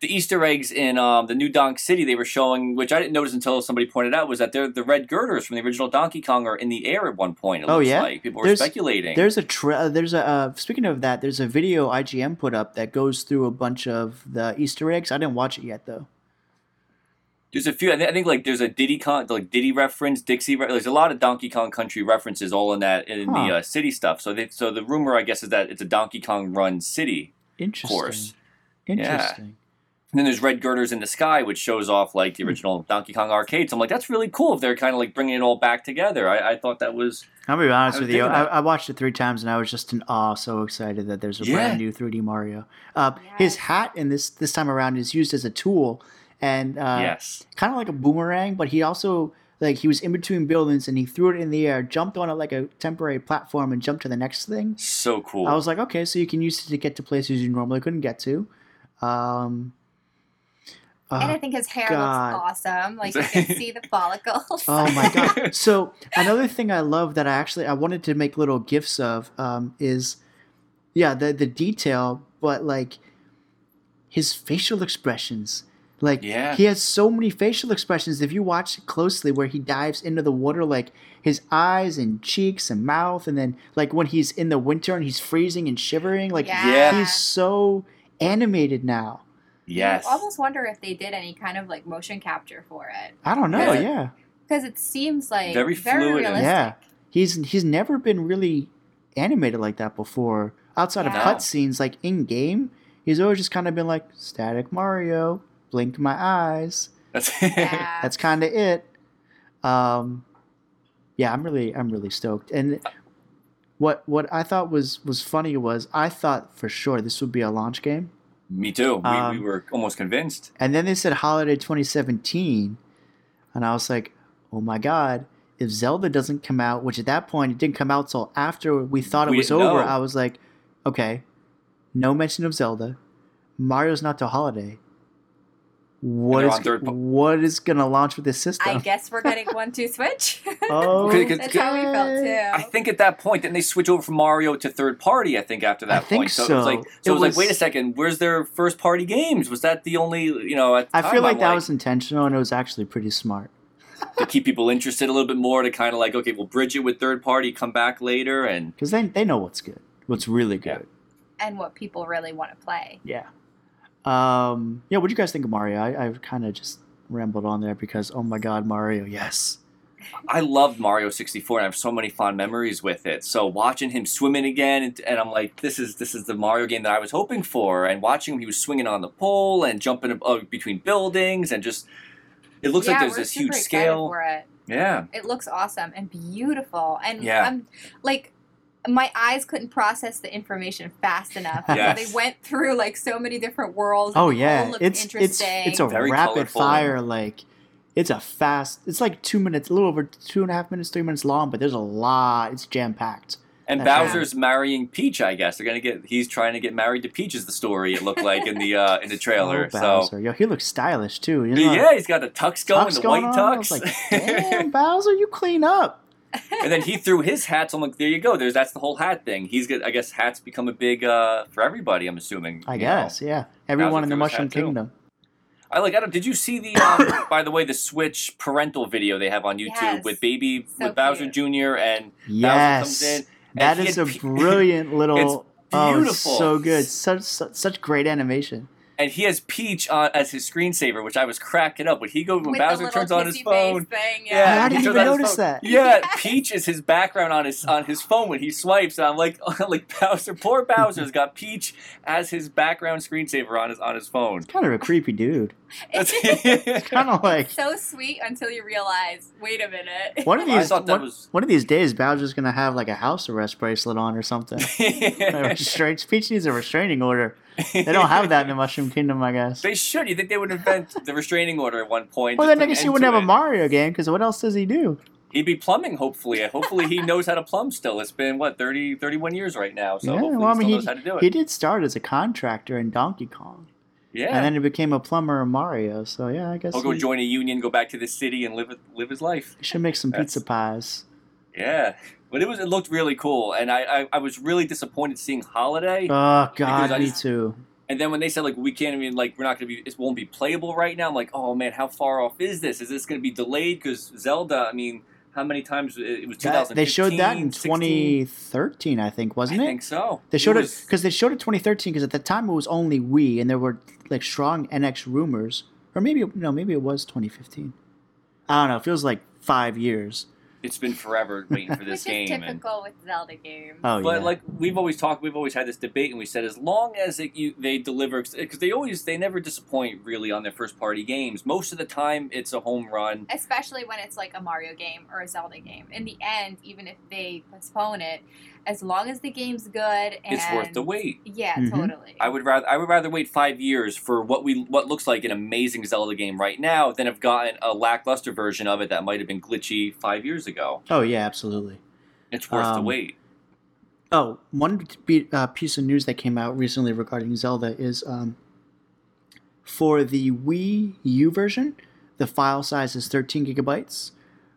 the Easter eggs in um, the new Donk City. They were showing, which I didn't notice until somebody pointed out, was that they're the red girders from the original Donkey Kong are in the air at one point. It Oh, looks yeah? like people were speculating. There's a tra- uh, there's a uh, speaking of that, there's a video IGN put up that goes through a bunch of the Easter eggs. I didn't watch it yet though. There's a few. I think, I think like there's a Diddy Kong, like Diddy reference, Dixie. Re- there's a lot of Donkey Kong Country references all in that in Huh. the uh, city stuff. So they, so the rumor, I guess, is that it's a Donkey Kong run city. Interesting. course. Interesting. And then there's red girders in the sky, which shows off like the Hmm. original Donkey Kong arcades. I'm like, that's really cool if they're kind of like bringing it all back together. I, I thought that was I'm gonna be honest I with you. I. I watched it three times and I was just in awe, so excited that there's a Yeah. brand new 3D Mario. Uh, His hat in this this time around is used as a tool, and uh, yes. kind of like a boomerang, but he also like he was in between buildings and he threw it in the air, jumped on it like a temporary platform, and jumped to the next thing. So cool. I was like, okay, so you can use it to get to places you normally couldn't get to. Um, and I uh, think his hair God. looks awesome. Like you can see the follicles. oh my god! So another thing I love that I actually I wanted to make little gifs of um, is, yeah, the the detail, but like his facial expressions. Like Yeah. he has so many facial expressions. If you watch closely, where he dives into the water, like his eyes and cheeks and mouth, and then like when he's in the winter and he's freezing and shivering, like Yeah. he's so animated now. yes. You almost wonder if they did any kind of like motion capture for it I don't know. Yeah. yeah. because it seems like Very very, fluid realistic. Yeah, he's he's never been really animated like that before. Outside Yeah. of cutscenes, like in game, he's always just kind of been like static Mario, blink my eyes. That's Yeah. That's kind of it. Um, yeah, I'm really I'm really stoked. And what what I thought was was funny was I thought for sure this would be a launch game, Me too. We, Um, we were almost convinced. and then they said holiday 2017, and I was like, oh my god. If Zelda doesn't come out, which at that point it didn't come out till after we thought it We was over, know. I was like, okay, no mention of Zelda. Mario's not till holiday. What they're is on third pa- what is gonna launch with this system? I guess we're getting one two switch. Oh, Okay, 'cause- That's how we felt too. I think at that point, then they switch over from Mario to third party. I think after that I think point, so, it so. was like, so it was, was- like, wait a second, where's their first party games? Was that the only, you know? At the I time, feel like I'm that was intentional and it was actually pretty smart. to keep people interested a little bit more. To kind of like, okay, we'll bridge it with third party, come back later, and Because they, they know what's good, what's really Yeah. good. and what people really want to play. Yeah. Um, yeah, what do you guys think of Mario? I, I kind of just rambled on there because, oh my god, Mario, yes. I loved Mario 64 and I have so many fond memories with it. So watching him swimming again and, and I'm like this is this is the Mario game that I was hoping for and watching him he was swinging on the pole and jumping uh, between buildings and just it looks yeah, like there's we're this super huge scale. For it. Yeah. it looks awesome and beautiful, and Yeah. I'm like. My eyes couldn't process the information fast enough. because Yes. They went through like so many different worlds. Oh yeah, all looked it's it's it's a Very rapid colorful. fire like. It's a fast. It's like two minutes, a little over two and a half minutes, three minutes long, but there's a lot. It's jam packed. And That's Bowser's marrying Peach, I guess. They're gonna get he's trying to get married to Peach is the story it looked like in the uh in the trailer. Oh, so Bowser. Yo, he looks stylish too. You know, yeah, he's got the tux going, tux the going white on. I tux. was like, damn, Bowser, you clean up. And then he threw his hats. I'm like, there you go. There's that's the whole hat thing. He's got. I guess hats become a big uh for everybody. I'm assuming. I guess, know. yeah. Everyone in the Mushroom hat, too. Kingdom. I like. I don't. Did you see the? Um, by the way, the Switch parental video they have on YouTube Yes. with baby So with Bowser cute. Jr. and Bowser Yes, comes in. and that he a brilliant little. It's Oh, it's beautiful. so good. Such, such such great animation. And he has Peach on as his screensaver, which I was cracking up. When he goes when With Bowser turns on his phone. face thing. Yeah, Yeah. I he didn't even notice that. Yeah, Yes. Peach is his background on his on his phone when he swipes. And I'm like, like Bowser, poor Bowser's got Peach as his background screensaver on his on his phone. Kind of a creepy dude. That's- Kind of like so sweet until you realize, wait a minute. one of these. one, was- one of these days, Bowser's gonna have like a house arrest bracelet on or something. A restraint. Peach needs a restraining order. They don't have that in the Mushroom Kingdom, I guess. They should. You think they would invent the restraining order at one point? Well, just then I put guess you wouldn't to have a? Mario game because what else does he do? He'd be plumbing, hopefully. Hopefully, he knows how to plumb still. It's been, what, 30, 31 years right now. So yeah, hopefully well, I mean, still he, how to do it. he did start as a contractor in Donkey Kong, yeah. and then he became a plumber in Mario. So yeah, I guess He'll go he, join a union, go back to the city, and live live his life. he should make some That's- pizza pies. Yeah. But it was it looked really cool, and I, I, I was really disappointed seeing Holiday. Oh God, I me just- too. And then when they said like we can't even like we're not gonna be it won't be playable right now, I'm like, oh man, how far off is this? Is this gonna be delayed? Because Zelda, I mean, how many times it was That- 2015? they showed that in 16? 2013, I think, wasn't it? I think so. They showed it because they showed it 2013 because at the time it was only Wii and there were like strong NX rumors, or maybe no, maybe it was 2015. I don't know. It feels like five years, It's been forever waiting for this Which game. is and, typical with Zelda games. Oh but yeah. like we've always talked, we've always had this debate, and we said as long as it, you, they deliver, because they always they never disappoint really on their first party games. Most of the time, it's a home run. especially when it's like a Mario game or a Zelda game. In the end, even if they postpone it, as long as the game's good and It's worth the wait. Yeah, Mhm. totally. I would rather I would rather wait five years for what we what looks like an amazing Zelda game right now than have gotten a lackluster version of it that might have been glitchy five years ago. oh yeah, absolutely. It's worth the Um, wait. Oh, one be- uh, piece of news that came out recently regarding Zelda is um, for the Wii U version, the file size is 13 gigabytes.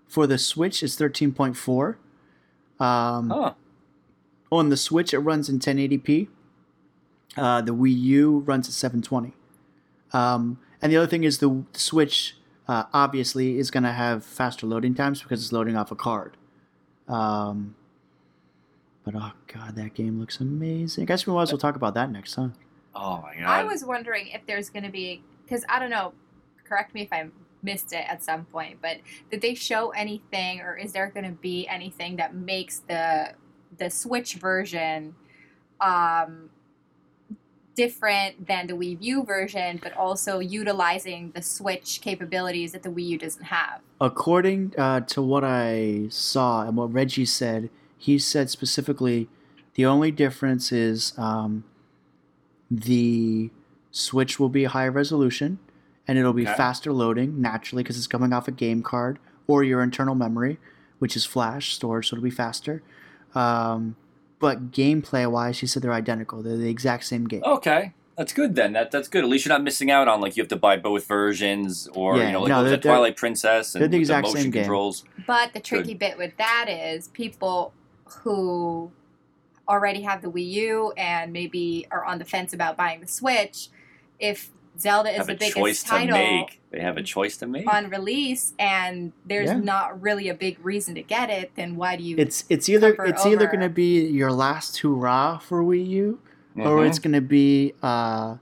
For the Switch, it's 13.4. Um, Huh. On the Switch, it runs in 1080p. Uh, the Wii U runs at 720. Um, and the other thing is the Switch uh, obviously is going to have faster loading times because it's loading off a card. Um, but oh god, that game looks amazing. I guess we might as well talk about that next, huh? Oh my god. I was wondering if there's going to be because I don't know. Correct me if I missed it at some point, but did they show anything, or is there going to be anything that makes the the Switch version um, different than the Wii U version, but also utilizing the Switch capabilities that the Wii U doesn't have? According uh, to what I saw and what Reggie said, he said specifically the only difference is um, the Switch will be high resolution and it'll be Okay. faster loading naturally because it's coming off a game card or your internal memory, which is flash storage, so it'll be faster. Um, but gameplay wise, he said they're identical. They're the exact same game. Okay. That's good then. That that's good. At least you're not missing out on like you have to buy both versions or Yeah, you know like no, what was they're- Twilight Princess and they're the exact motion same game. controls. But the tricky bit with that is people who already have the Wii U and maybe are on the fence about buying the Switch, if Zelda is the a biggest choice to title make. They have a choice to make. on release and there's Yeah. not really a big reason to get it, then why do you It's it's either Cover it's either going to be your last hurrah for Wii U, or Mhm. it's going to be uh,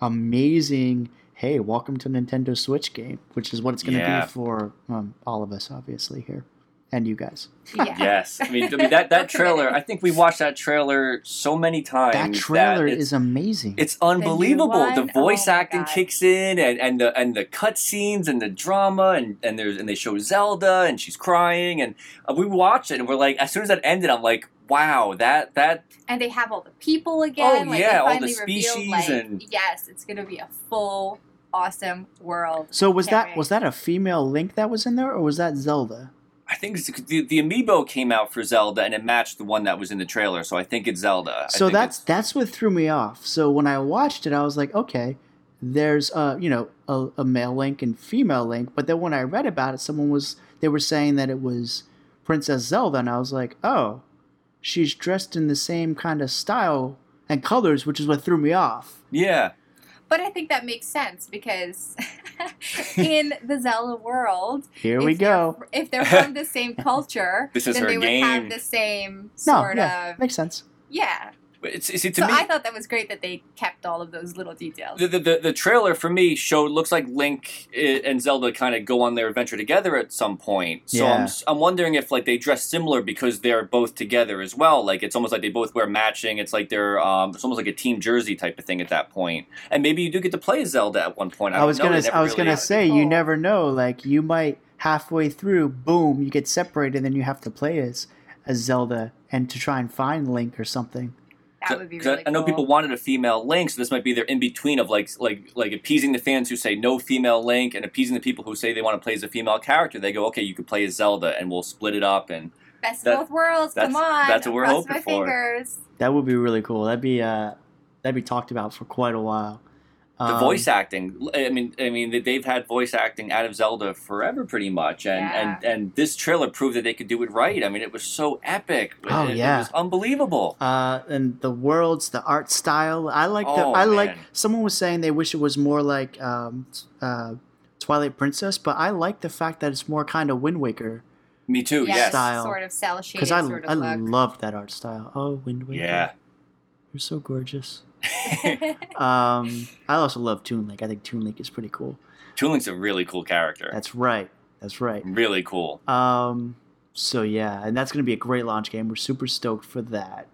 amazing. Hey, welcome to Nintendo Switch game, which is what it's going to Yeah. be for um, all of us, obviously here, and you guys. yeah. Yes, I mean, I mean that that trailer. I think we watched that trailer so many times. That trailer it's, is amazing. It's unbelievable. The, one? voice Oh acting God. kicks in, and, and the and the cutscenes and the drama, and, and there's and they show Zelda, and she's crying, and uh, we watched it, and we're like, as soon as that ended, I'm like, wow, that that And they have all the people again. Oh, like yeah, all the finally revealed, species like, and- yes, it's gonna be a full awesome world. so was that Can't was that a female Link that was in there, or was that Zelda? I think it's, the the amiibo came out for Zelda, and it matched the one that was in the trailer, so I think it's Zelda. I So think that's that's what threw me off. So when I watched it, I was like, okay, there's uh you know a, a male link and female link, but then when I read about it, someone was they were saying that it was Princess Zelda, and I was like, oh, she's dressed in the same kind of style and colors, which is what threw me off. yeah. But I think that makes sense because in the Zelda world, Here we if go. If they're from the same culture, This is then her they would have the same No, sort yeah, of makes sense. yeah. But it's, see, to So me, I thought that was great that they kept all of those little details. the, the, the, the trailer for me showed looks like Link and Zelda kind of go on their adventure together at some point. So I'm Yeah. s- I'm wondering if like they dress similar because they're both together as well. Like it's almost like they both wear matching. It's like they're um it's almost like a team jersey type of thing at that point. And maybe you do get to play as Zelda at one point. I, I, was gonna They I was really- gonna That would be say you cool. never know. Like you might halfway through, boom, you get separated, and then you have to play as as Zelda and to try and find Link or something. That would be 'Cause I- really I know cool. people wanted a female Link, so this might be their in between of like like like appeasing the fans who say no female Link and appeasing the people who say they want to play as a female character. They go, okay, you could play as Zelda, and we'll split it up. And Best that- of both worlds. that's- Come on. that's what we're hoping my for. fingers. That would be really cool. That'd be uh, that'd be talked about for quite a while. The Um, voice acting, I mean, I mean, they- they've had voice acting out of Zelda forever, pretty much, and Yeah. and and this trailer proved that they could do it right. I mean, it was so epic. Oh, It- it yeah. was unbelievable. Uh, and the worlds, the art style. I like the. Oh, I like. Someone was saying they wish it was more like um, uh, Twilight Princess, but I like the fact that it's more kind of Wind Waker Me too. Yes, Yes. Style. sort of cel shaded because I sort of I look. love that art style. Oh, Wind Waker. Yeah. you're so gorgeous. Um, I also love Toon Link. I think Toon Link is pretty cool. Toon Link's a really cool character. That's right. That's right. really cool. Um, so yeah, and that's going to be a great launch game. We're super stoked for that.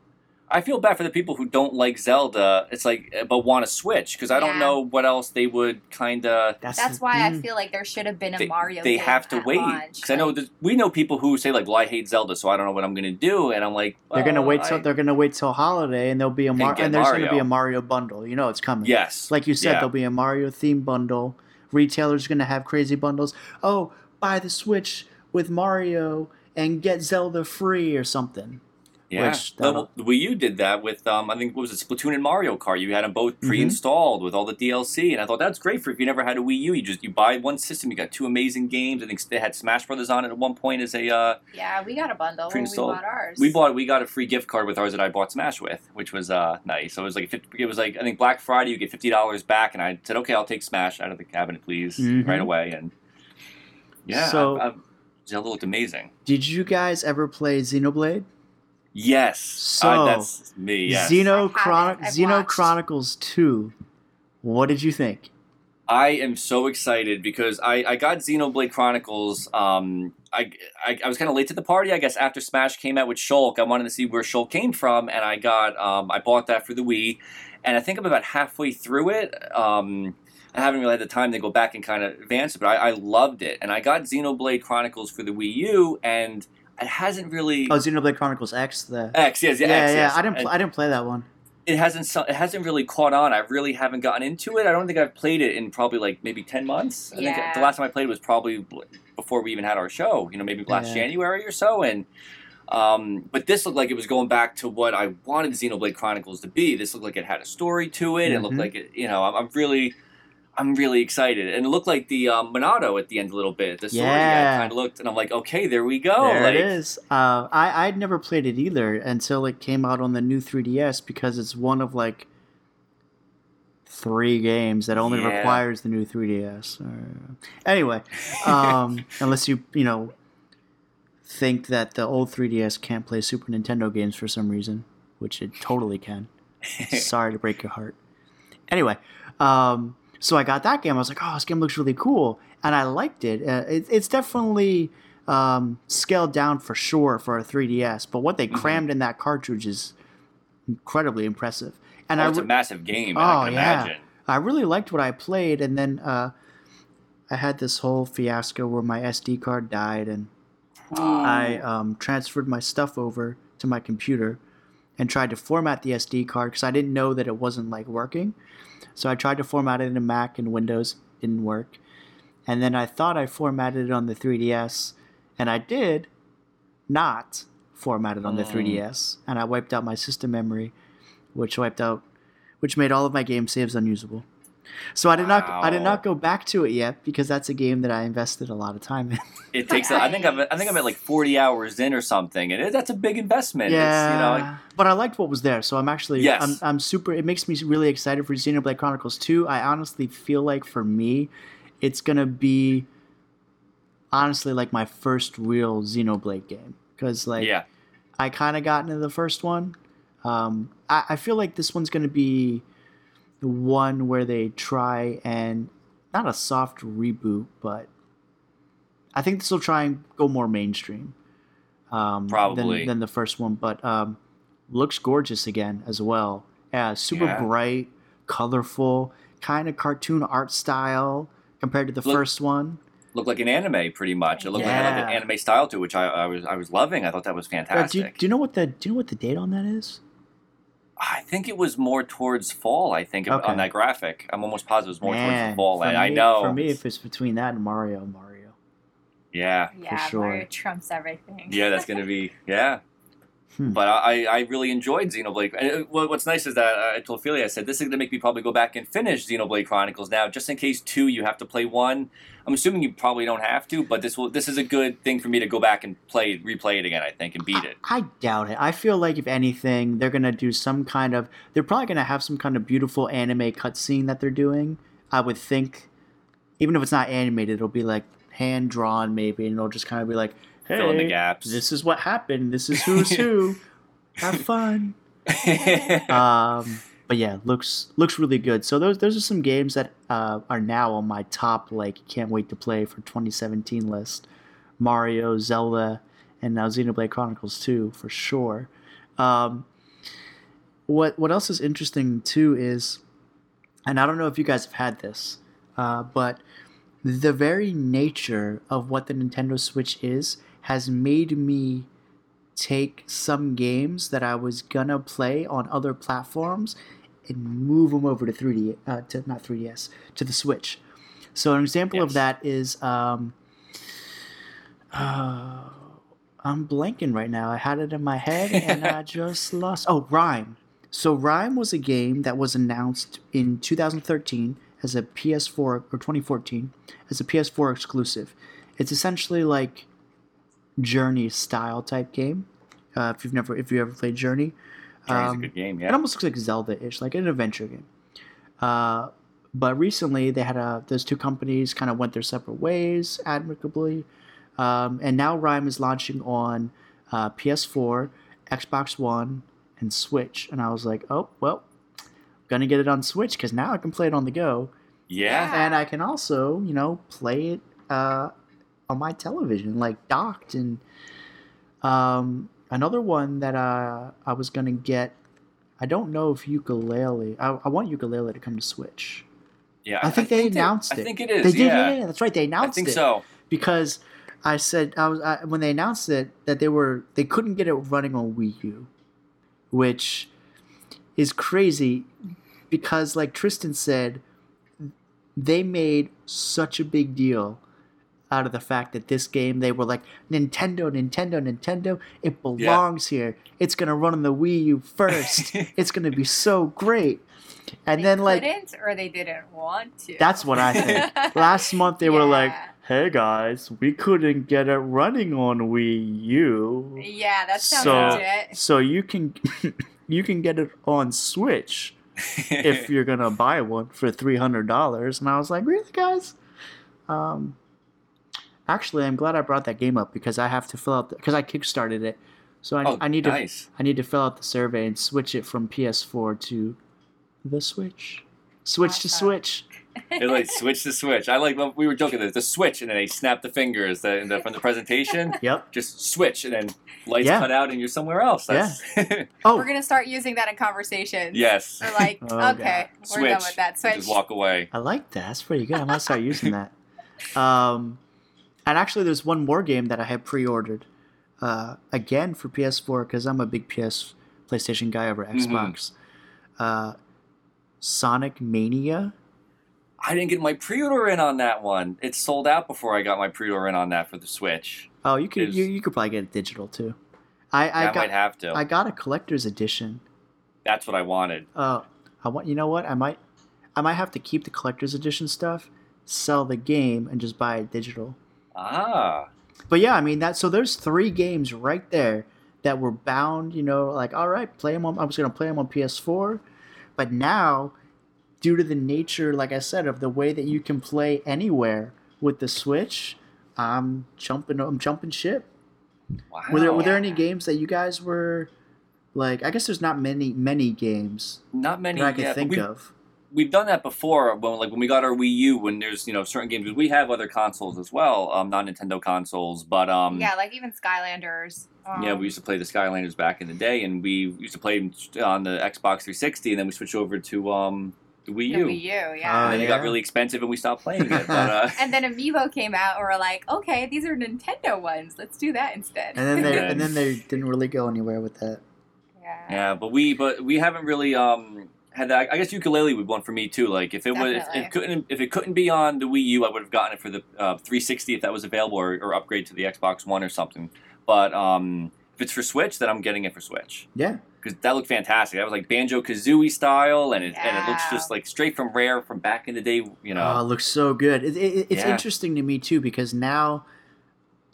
I feel bad for the people who don't like Zelda. It's like, eh, but want to switch because I don't Yeah. know what else they would kind of. That's, That's the- why I feel like there should have been a They, Mario. they game have to at wait launch. because I know Like, that we know people who say like, "Well, I hate Zelda, so I don't know what I'm going to do," and I'm like, they're gonna well, wait till I- they're gonna wait till holiday, and there'll be a Mar- And get and there's gonna be Mario. a Mario bundle. You know it's coming. Yes, Like you said, Yeah. there'll be a Mario theme bundle. Retailers are gonna have crazy bundles. Oh, buy the Switch with Mario and get Zelda free or something. Yeah, Which the, the Wii U did that with um, I think what was it Splatoon and Mario Kart. You had them both Mhm. pre-installed with all the DLC, and I thought that's great for if you never had a Wii U. You just you buy one system, you got two amazing games. I think they had Smash Brothers on it at one point as a. Uh, yeah, we got a bundle when we Pre-installed. bought ours. we bought we got a free gift card with ours that I bought Smash with, which was uh, nice. So it was like 50, it was like I think Black Friday you get fifty dollars back, and I said okay, I'll take Smash out of the cabinet, please, Mhm. right away. And yeah, So- I, I, Zelda looked amazing. Did you guys ever play Xenoblade? Yes, So, uh, that's me. Yes. Xeno I Chron- Xeno. Chronicles Two. What did you think? I am so excited because I, I got Xenoblade Chronicles. Um, I, I, I was kind of late to the party, I guess, after Smash came out with Shulk. I wanted to see where Shulk came from, and I got um, I bought that for the Wii, and I think I'm about halfway through it. Um, I haven't really had the time to go back and kind of advance it, but I, I loved it, and I got Xenoblade Chronicles for the Wii U, and it hasn't really. Oh, Xenoblade Chronicles X. The X, yes, yeah, yeah, X, yeah. yes. I didn't. And- Pl- I didn't play that one. it hasn't it hasn't really caught on. I really haven't gotten into it. I don't think I've played it in probably like maybe ten months. I think the last time I played it was probably before we even had our show. You know, maybe last Yeah. January or so. And um, but this looked like it was going back to what I wanted Xenoblade Chronicles to be. This looked like it had a story to it. It looked Mhm. like it. You know, I'm, I'm really. I'm really excited, and it looked like the um, Monado at the end a little bit. The story Yeah. kind of looked, and I'm like, okay, there we go. there like, it is. Uh, I I'd never played it either until it came out on the new 3DS because it's one of like three games that only Yeah. requires the new 3DS. Uh, anyway, um, unless you you know think that the old 3DS can't play Super Nintendo games for some reason, which it totally can. Sorry to break your heart. Anyway, um, so I got that game. I was like, oh, this game looks really cool, and I liked it. Uh, it it's definitely um, scaled down for sure for a 3DS, but what they Mhm. crammed in that cartridge is incredibly impressive. And oh, I it's a massive game. Oh, I can yeah. imagine. I really liked what I played, and then uh, I had this whole fiasco where my SD card died, and I um, transferred my stuff over to my computer and tried to format the SD card because I didn't know that it wasn't like working. So I tried to format it in Mac and Windows, didn't work. And then I thought I formatted it on the 3DS, and I did not format it on the Mm. 3DS, and I wiped out my system memory, which wiped out, which made all of my game saves unusable. So I did not, I did not go back to it yet because that's a game that I invested a lot of time in. It takes. I think I'm. I think I'm at like 40 hours in or something, and it, that's a big investment. It's, you know, like, but I liked what was there, so I'm actually Yes. I'm, I'm super. It makes me really excited for Xenoblade Chronicles 2. I honestly feel like for me, it's gonna be honestly like my first real Xenoblade game because like yeah, I kind of got into the first one. Um, I, I feel like this one's gonna be the one where they try and not a soft reboot, but I think this will try and go more mainstream. Um, Probably. than, than the first one, but um, looks gorgeous again as well. Yeah, super Yeah. bright, colorful, kind of cartoon art style compared to the Look- first one. looked like an anime pretty much. It looked like, it an anime style to it, which I, I was I was loving. I thought that was Uh, do, you, fantastic. do you know what the do you know what the date on that is? I think it was more towards fall. I think Okay. on that graphic, I'm almost positive it was more towards Man, the fall. for And I know. For me, if it's between that and Mario, Mario. yeah, yeah, sure. Mario trumps everything. yeah, that's gonna be yeah. Hmm. But I, I really enjoyed Xenoblade. And what's nice is that uh, I told Philly, I said, this is going to make me probably go back and finish Xenoblade Chronicles now, just in case two, you have to play one. I'm assuming you probably don't have to, but this will this is a good thing for me to go back and play replay it again. I think and beat it. I, I doubt it. I feel like if anything, they're gonna do some kind of. They're probably gonna have some kind of beautiful anime cutscene that they're doing. I would think, even if it's not animated, it'll be like hand drawn maybe, and it'll just kind of be like, "Hey, Fill in the gaps. this is what happened. This is who's who. Have fun." um, but yeah, looks looks really good. So those those are some games that uh, are now on my top like can't wait to play for 2017 list: Mario, Zelda, and now Xenoblade Chronicles 2 for sure. Um, what what else is interesting too is, and I don't know if you guys have had this, uh, but the very nature of what the Nintendo Switch is has made me take some games that I was gonna play on other platforms and move them over to 3D, uh, to not 3DS, to the Switch. So an example of that is, um, uh, I'm blanking right now. I had it in my head and I just lost. Oh, RiME. So RiME was a game that was announced in 2013 as a PS4 or 2014 as a PS4 exclusive. It's essentially like Journey style type game. Uh, if you've never, if you ever played Journey, Journey's Um, a good game. it almost looks like Zelda-ish, like an adventure game. Uh, but recently, they had a those two companies kind of went their separate ways admirably, um, and now RiME is launching on uh, PS4, Xbox One, and Switch. And I was like, oh well, I'm gonna get it on Switch because now I can play it on the go, yeah. and I can also, you know, play it uh, on my television, like docked. And um, another one that uh, I was gonna get. I don't know if Yooka-Laylee. I, I want Yooka-Laylee to come to Switch. Yeah. I think they announced I it. I think it is. They did, yeah. yeah, yeah, that's right. They announced it. I think it so. because I said I was I, when they announced it that they were they couldn't get it running on Wii U, which is crazy because like Tristan said, they made such a big deal out of the fact that this game they were like Nintendo, Nintendo, Nintendo, it belongs here. It's gonna run on the Wii U first. it's gonna be so great. And they then like couldn't or they didn't want to. that's what I think. Last month they were like, "Hey guys, we couldn't get it running on Wii U, Yeah, that sounds So- legit. so you can you can get it on Switch if you're gonna buy one for three hundred dollars." And I was like, "Really, guys?" Um, actually, I'm glad I brought that game up because I have to fill out because I kickstarted it, so I, oh, I need nice. to I need to fill out the survey and switch it from PS4 to the Switch. Switch to Awesome. Switch. It like switch the switch. I like we were joking. The switch, and then they snap the fingers the, the, from the presentation. Yep. Just switch, and then lights Yeah. cut out, and you're somewhere else. That's, Oh, We're gonna start using that in conversations. yes. We're like, Oh, God. okay, we're Switch. done with that. Switch. Just walk away. I like that. That's pretty good. I'm gonna start using that. Um, and actually, there's one more game that I have pre-ordered, uh, again for PS4 because I'm a big PS PlayStation guy over Mhm. Xbox. Uh, Sonic Mania. I didn't get my pre-order in on that one. It sold out before I got my pre-order in on that for the Switch. Oh, you could you, you could probably get it digital too. I I I, got might have to. I got a collector's edition. That's what I wanted. Uh, I want you know what I might I might have to keep the collector's edition stuff, sell the game, and just buy it digital. Ah, But yeah, I mean that. So there's three games right there that were bound. You know, like all right, play them on. I was gonna play them on PS4, but now, due to the nature, like I said, of the way that you can play anywhere with the Switch, I'm jumping. I'm jumping ship. wow. Were there Were there any games that you guys were like? I guess there's not many many games Not many that I can yet, think we, of. We've done that before when like when we got our Wii U. When there's you know certain games we have other consoles as well, um, non Nintendo consoles, but um, yeah, like even Skylanders. Um, Yeah, we used to play the Skylanders back in the day, and we used to play them on the Xbox 360, and then we switched over to um, the Wii the U. Wii U, yeah. and then it got really expensive, and we stopped playing it. But uh, and then Amiibo came out, and we're like, okay, these are Nintendo ones. Let's do that instead. And then they and then they didn't really go anywhere with that. yeah. yeah, but we but we haven't really um had that. I guess Yooka-Laylee would be one for me too. Like if it was if it couldn't if it couldn't be on the Wii U, I would have gotten it for the uh, 360 if that was available, or, or upgrade to the Xbox One or something. But um, if it's for Switch, then I'm getting it for Switch. Yeah. because that looked fantastic. That was like Banjo Kazooie style, and it and it looks just like straight from Rare from back in the day. You know, Oh, it looks so good. It, it, it's Yeah. interesting to me too because now,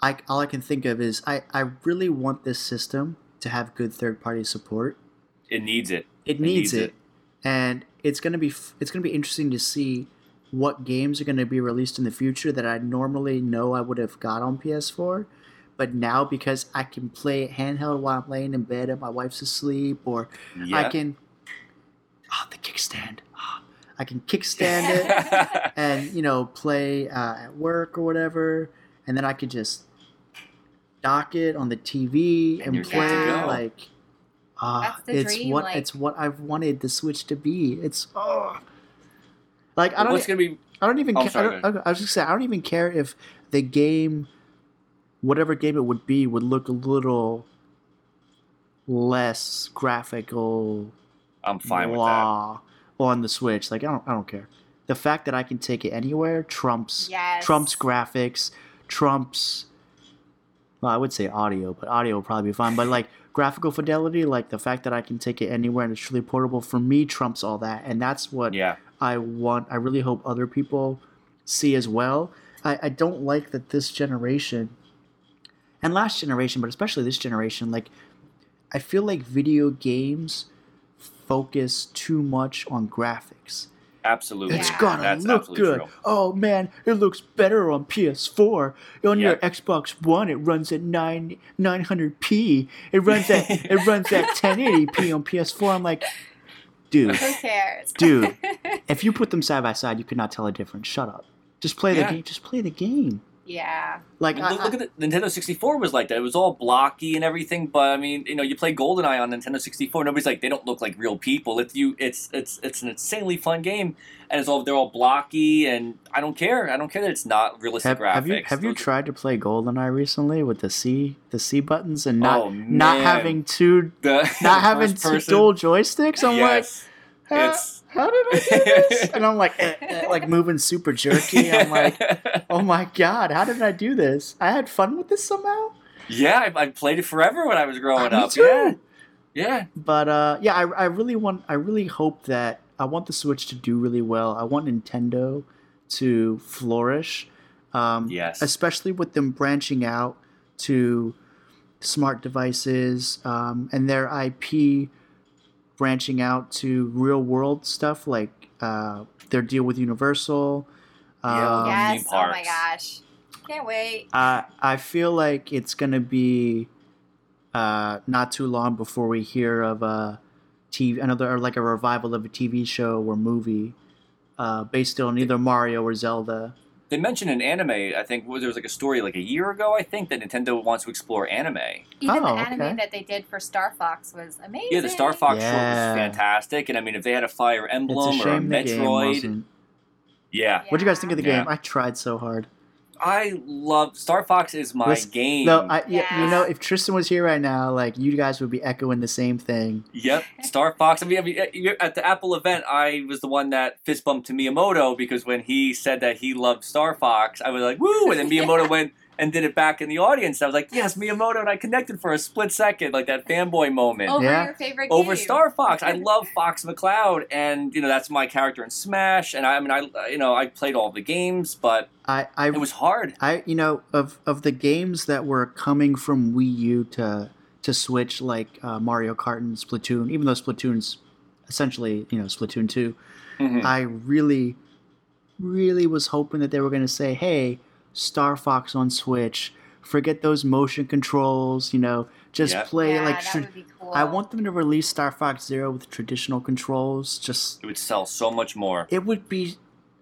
I all I can think of is I I really want this system to have good third party support. it needs it. It needs, needs it. it. And it's gonna be it's gonna be interesting to see what games are gonna be released in the future that I normally know I would have got on PS4. But now because I can play it handheld while I'm laying in bed and my wife's asleep, or Yeah. I can, oh the kickstand, Ah, I can kickstand it and you know play uh, at work or whatever and then i could just dock it on the TV And and, play. Like, Ah, That's the it's dream, what like- it's what I've wanted the Switch to be. It's oh, like I don't. what's gonna be? I don't even. Oh, ca- sorry, I, don't, I was just saying. I don't even care if the game, whatever game it would be, would look a little less graphical I'm fine with that. on the Switch. Like I don't. I don't care. The fact that I can take it anywhere trumps Yes. trumps graphics, trumps. Well, I would say audio, but audio will probably be fine. But like graphical fidelity, like the fact that I can take it anywhere and it's truly portable, for me trumps all that, and that's what Yeah, I want. I really hope other people see as well. I, I don't like that this generation, and last generation, but especially this generation, like I feel like video games focus too much on graphics. Absolutely. It's Yeah. gotta That's look good. true. Oh man, it looks better on PS4. On your Xbox One, it runs at nine nine hundred p. It runs at it runs at ten eighty p on PS4. I'm like, dude, Who cares? Dude. if you put them side by side, you could not tell a difference. Shut up. Just play the game. Just play the game. Yeah. Like Look, I, look at the Nintendo 64 was like that. It was all blocky and everything. But I mean, you know, you play GoldenEye on Nintendo 64. Nobody's like they don't look like real people. It's you. It's it's it's an insanely fun game, and it's all they're all blocky, and I don't care. I don't care that it's not realistic have, graphics. have you have you Those- tried to play GoldenEye recently with the C the C buttons and not Oh, not having two the not having two dual joysticks? I'm yes, like, how, it's how did I do this? and I'm like eh, eh, like moving super jerky. I'm like, oh my god, how did I do this? I had fun with this somehow. yeah, I, I played it forever when I was growing Uh, me up. too. Yeah, yeah. but uh, yeah, I, I really want, I really hope that I want the Switch to do really well. I want Nintendo to flourish, um, Yes. especially with them branching out to smart devices um, and their IP branching out to real world stuff like uh, their deal with Universal. Yeah. Um, yes. Oh my gosh. Can't wait. I I feel like it's gonna be uh, not too long before we hear of a TV another or like a revival of a TV show or movie uh, based on either Mario or Zelda. They mentioned an anime. I think there was like a story like a year ago. I think that Nintendo wants to explore anime. Even Oh, the anime okay. that they did for Star Fox was amazing. Yeah, the Star Fox short was fantastic, and I mean, if they had a Fire Emblem a or a shame game Metroid, wasn't. yeah, What do you guys think of the Yeah. game? I tried so hard. I love Star Fox. Is my Listen, game. No, I, yeah. Yeah. you know, if Tristan was here right now, like you guys would be echoing the same thing. Yep, Star Fox. I mean, I mean, uh, at the Apple event, I was the one that fist bumped to Miyamoto because when he said that he loved Star Fox, I was like, "Woo!" And then Miyamoto went and did it back in the audience. I was like, "Yes, Miyamoto!" And I connected for a split second, like that fanboy moment. Over Yeah. your favorite game. over. Star Fox. I love Fox McCloud, and you know that's my character in Smash. And I, I mean, I you know I played all the games, but I, I it was hard. I you know of of the games that were coming from Wii U to to Switch like uh, Mario Kart and Splatoon, even though Splatoon's essentially you know Splatoon 2 Mhm. I really really was hoping that they were going to say, "Hey, Star Fox on Switch, forget those motion controls, you know, just Yeah. play yeah, like." that tra- would be cool. I want them to release Star Fox Zero with traditional controls. Just It would sell so much more. it would be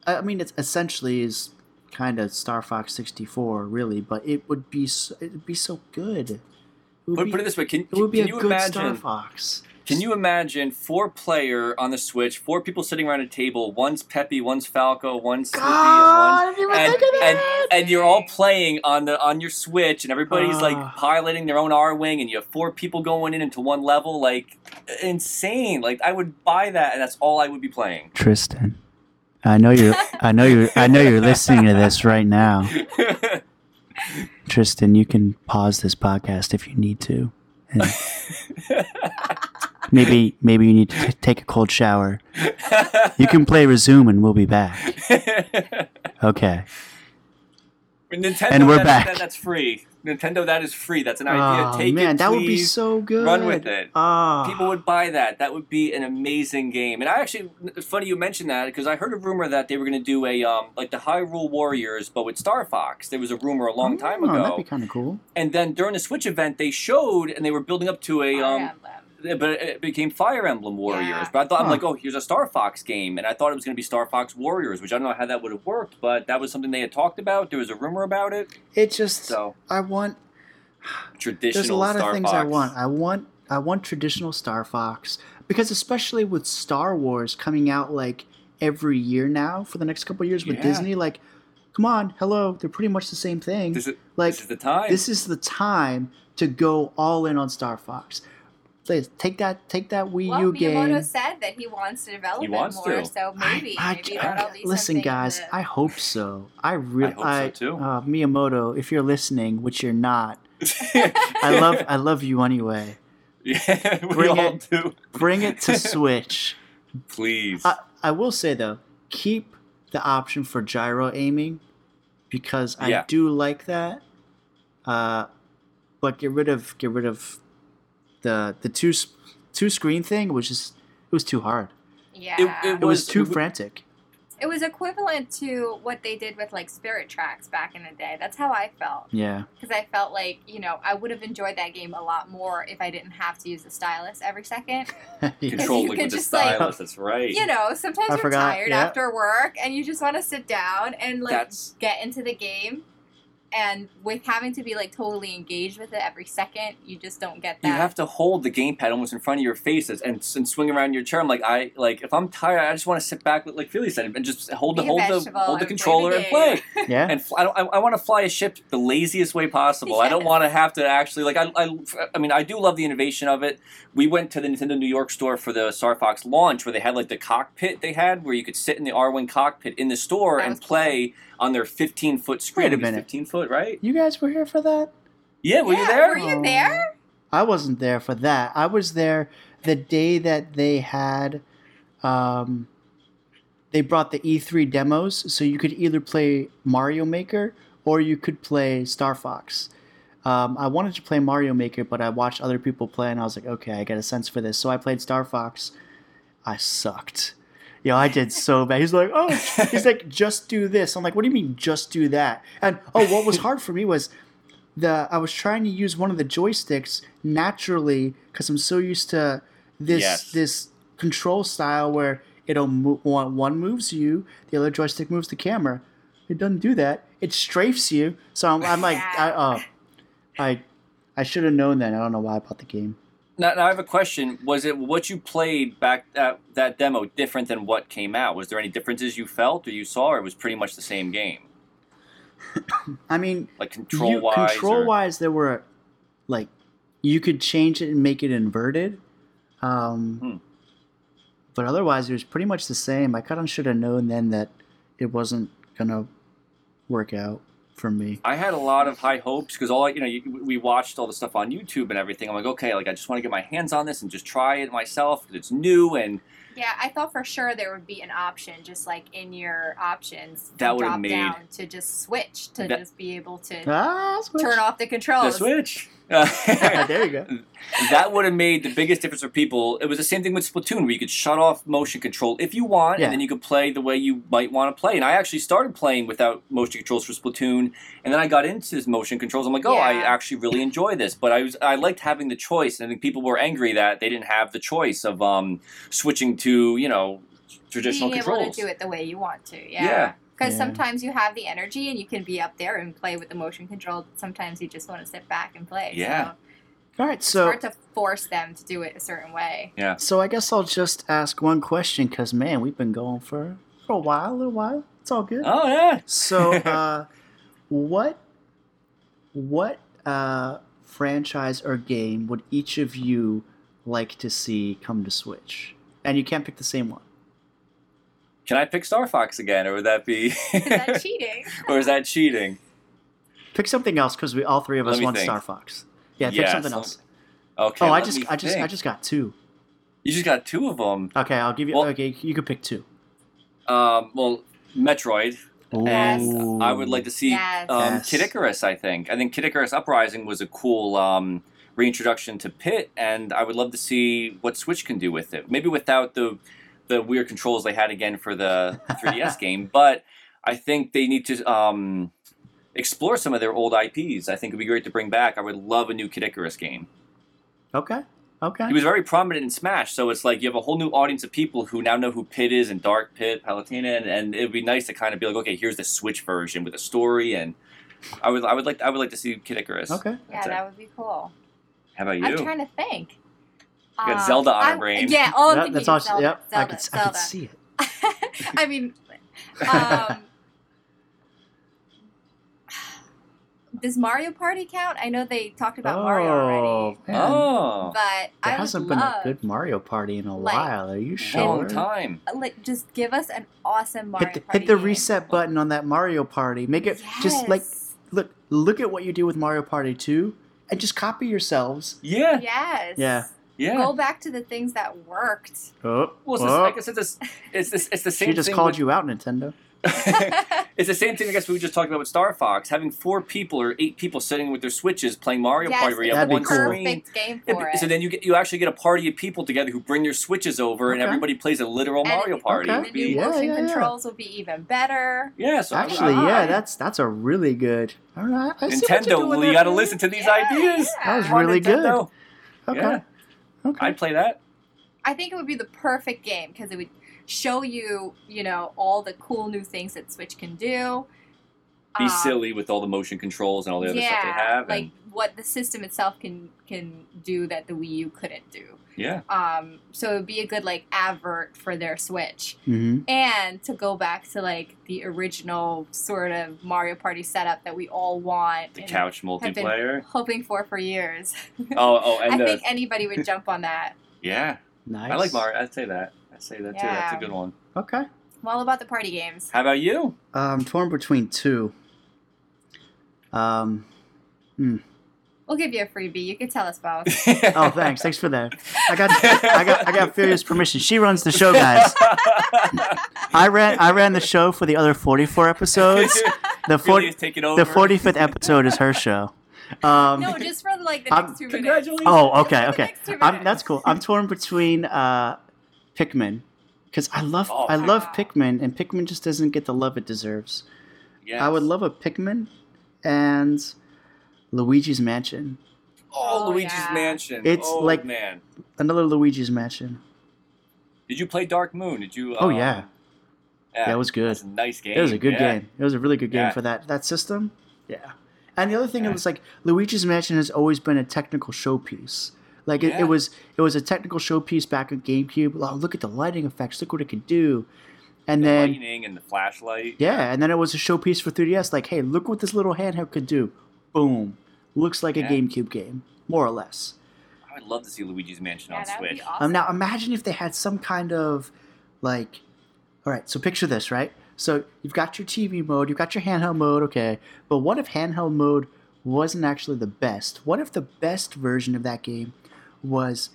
i mean it's essentially is kind of star fox 64 really but it would be so, it would be so good it would, Put, be, put it this way: Can, it would be can a you good imagine? star fox Can you imagine four player on the Switch, four people sitting around a table? One's Peppy, one's Falco, one's Slippy, God, and one. And, and, and you're all playing on the on your Switch, and everybody's like Ah. piloting their own Arwing, and you have four people going in into one level, like insane. Like I would buy that, and that's all I would be playing. tristan i know you're i know you're i know you're listening to this right now tristan you can pause this podcast if you need to and maybe maybe you need to t- take a cold shower you can play resume and we'll be back okay Nintendo, And we're that- back. that- that's free. Nintendo, that is free. That's an idea. oh Take man it, that would be please. so good Run with it. Ah. People would buy that. That would be an amazing game. And I actually, it's funny you mentioned that because I heard a rumor that they were going to do a um like the Hyrule Warriors, but with Star Fox. There was a rumor a long time Oh, ago. That'd be kind of cool. and then during the Switch event, they showed and they were building up to a Fire um. Emblem. But it became Fire Emblem Warriors. Yeah. But I thought I'm like, oh, here's a Star Fox game, and I thought it was going to be Star Fox Warriors, which I don't know how that would have worked, but that was something they had talked about. There was a rumor about it. It just, So I want, traditional. Star Wars. There's a lot Star of things Fox. I want. I want I want traditional Star Fox because especially with Star Wars coming out like every year now for the next couple of years with Yeah. Disney, like, come on, hello, they're pretty much the same thing. This is, like this is the time. this is the time to go all in on Star Fox. Please take that take that Wii well, U Miyamoto game. Miyamoto said that he wants to develop He it wants more, to. so maybe I, maybe I- that'll be listen, guys. that- I hope so. I really, I hope so, too. Uh, Miyamoto, if you're listening, which you're not, I love, I love you anyway. yeah, we Bring all it. do. Bring it to Switch. Please. I, I will say though, keep the option for gyro aiming because I Yeah. do like that. Uh, but get rid of get rid of the the two two screen thing, was just it was too hard. yeah, it It was Was- too it- frantic. It was equivalent to what they did with like Spirit Tracks back in the day. That's how I felt. Yeah, Because I felt like, you know, I would have enjoyed that game a lot more if I didn't have to use the stylus every second. Yeah. Control you like could with the just, like- stylus. That's right. You know, sometimes I you're forgot, tired yeah. after work and you just want to sit down and like That's get into the game. And with having to be like totally engaged with it every second, you just don't get that. you have to hold the gamepad almost in front of your faces and, and swing around your chair. I'm like, I like if I'm tired, I just want to sit back, like Philly said, and just hold the Be a hold the hold the and play the controller and play. yeah. and fl- I, don't, I, I want to fly a ship the laziest way possible. I don't want to have to actually like I, I I mean I do love the innovation of it. We went to the Nintendo New York store for the Star Fox launch where they had like the cockpit they had where you could sit in the Arwing cockpit in the store That and play. cool. Play on their 15 foot screen. Wait a minute. 15 foot, right? You guys were here for that? Yeah, were Yeah, you there? Were you there? I wasn't there for that. I was there the day that they had um they brought the E3 demos so you could either play Mario Maker or you could play Star Fox. Um, I wanted to play Mario Maker, but I watched other people play and I was like, okay, I get a sense for this. So I played Star Fox. I sucked. Yo, I did so bad. He's like, oh, he's like, just do this. I'm like, what do you mean, just do that? And oh, what was hard for me was the I was trying to use one of the joysticks naturally because I'm so used to this Yes. this control style where it'll move one, one moves you, the other joystick moves the camera. It doesn't do that. It strafes you. So I'm, I'm like, I, uh, I I should have known that. I don't know why I bought the game. Now, now I have a question. Was it what you played back at that demo different than what came out? Was there any differences you felt or you saw, or it was pretty much the same game? I mean, Like control you, wise? control wise, there were like you could change it and make it inverted. Um, Hmm. But otherwise, it was pretty much the same. I kind of should have known then that it wasn't gonna work out for me. I had a lot of high hopes because all you know, you, we watched all the stuff on YouTube and everything. I'm like, okay, like I just want to get my hands on this and just try it myself because it's new and Yeah, I thought for sure there would be an option, just like in your options, That would've drop made- down to just switch to That- just be able to Ah, turn off the controls. the controls. Switch. there you go. that would have made the biggest difference for people. It was the same thing with Splatoon, where you could shut off motion control if you want, Yeah. and then you could play the way you might want to play. And I actually started playing without motion controls for Splatoon, and then I got into this motion controls. I'm like, oh, I actually really enjoy this. But I was I liked having the choice, and I think people were angry that they didn't have the choice of um, switching to you know traditional being controls. able to do it the way you want to. Yeah. Yeah. Because Yeah. sometimes you have the energy and you can be up there and play with the motion control. Sometimes you just want to sit back and play. Yeah. So All right, it's so hard to force them to do it a certain way. Yeah. So I guess I'll just ask one question because man, we've been going for for a while, a little while. It's all good. Oh yeah. So, uh, what what uh, franchise or game would each of you like to see come to Switch? And you can't pick the same one. Can I pick Star Fox again, or would that be? Is that cheating? or is that cheating? Pick something else because we all three of us want think. Star Fox. Yeah, pick Yes, something let- else. Okay. oh, I just me I just I just got two. You just got two of them. Okay, I'll give you. Well- okay, you could pick two. Um, well, Metroid, and I would like to see Yes. um, Yes. Kid Icarus. I think. I think Kid Icarus Uprising was a cool um, reintroduction to Pit, and I would love to see what Switch can do with it. Maybe without the the weird controls they had again for the 3DS game, but I think they need to um, explore some of their old IPs. I think it'd be great to bring back. I would love a new Kid Icarus game. Okay. Okay. He was very prominent in Smash, so it's like you have a whole new audience of people who now know who Pit is and Dark Pit, Palutena, and, and it would be nice to kind of be like, okay, here's the Switch version with a story, and I would I would like I would like to see Kid Icarus. Okay. Yeah, That's it. that would be cool. How about you? I'm trying to think. Got Um, Zelda on her I'm- brain. Yeah, all I'm That- thinking that's is all. Zelda. yep. I Zelda, could. I could see it. I mean, um, does Mario Party count? I know they talked about Mario already, man. oh, but There I hasn't been a good Mario Party in a like, while. Are you sure? long time. like just give us an awesome Mario Hit the, Party. hit the game. reset button on that Mario Party. Make it just like look look at what you do with Mario Party 2 and just copy yourselves. Yeah, Yes. Yeah. Yeah. Go back to the things that worked. Oh, Well, it's, the, oh. I guess it's, this, it's, this, it's the same she just thing called with- you out, Nintendo. it's the same thing I guess we were just talking about with Star Fox. Having four people or eight people sitting with their switches playing Mario yes, Party where you it's have That'd be one cool. screen. perfect game Yeah, for but- it. so then you get you actually get a party of people together who bring their switches over and everybody plays a literal And Mario it- Party. It Okay. the new Yeah, motion yeah, yeah. controls will be even better. yeah, so Actually, I- yeah, that's that's a really good. All right, I see what you're Nintendo. doing you got to listen to these Yeah, ideas. yeah. That was Come on, really good. Nintendo. Okay. Yeah. Okay. I'd play that. I think it would be the perfect game because it would show you, you know, all the cool new things that Switch can do. Be Um, silly with all the motion controls and all the other yeah, stuff they have. like and, what the system itself can can do that the Wii U couldn't do. Yeah. Um, so it would be a good like advert for their Switch. hmm and to go back to like the original sort of Mario Party setup that we all want The couch have been multiplayer. hoping for for years. Oh, oh, and I the, think anybody would jump on that. yeah. Nice. I like Mario. I'd say that. I'd say that too. That's a good one. Okay. I'm all about the party games. How about you? I'm torn between two. Um. We'll give you a freebie. You can tell us both. Oh, thanks. Thanks for that. I got, I got, I got Furious permission. She runs the show, guys. I ran, I ran the show for the other 44 episodes. The Really 40, is taking over. the 45th episode is her show. Um, no, just for like the I'm- next two Congratulations. minutes. oh, okay, okay. I'm, that's cool. I'm torn between uh, Pikmin because I love, Oh. I love Pikmin, and Pikmin just doesn't get the love it deserves. Yes. I would love a Pikmin and Luigi's Mansion. Oh, Oh, Luigi's yeah. Mansion. It's oh, like- man. Another Luigi's Mansion. Did you play Dark Moon? Did you? Oh, um, yeah. Yeah, That was good. That's a nice game. It was a good yeah. game. It was a really good game Yeah. for that that system. Yeah. And the other thing Yeah. it was like Luigi's Mansion has always been a technical showpiece. Like it, Yeah. it was it was a technical showpiece back on GameCube. Oh, look at the lighting effects. Look what it can do. And The then lightning and the flashlight. yeah, and then it was a showpiece for 3DS. Like, hey, look what this little handheld could do. Boom. Looks like a GameCube game, more or less. I would love to see Luigi's Mansion Yeah, on Switch. awesome. Um, now imagine if they had some kind of like, all right. So picture this, right? So you've got your TV mode, you've got your handheld mode, okay. But what if handheld mode wasn't actually the best? What if the best version of that game was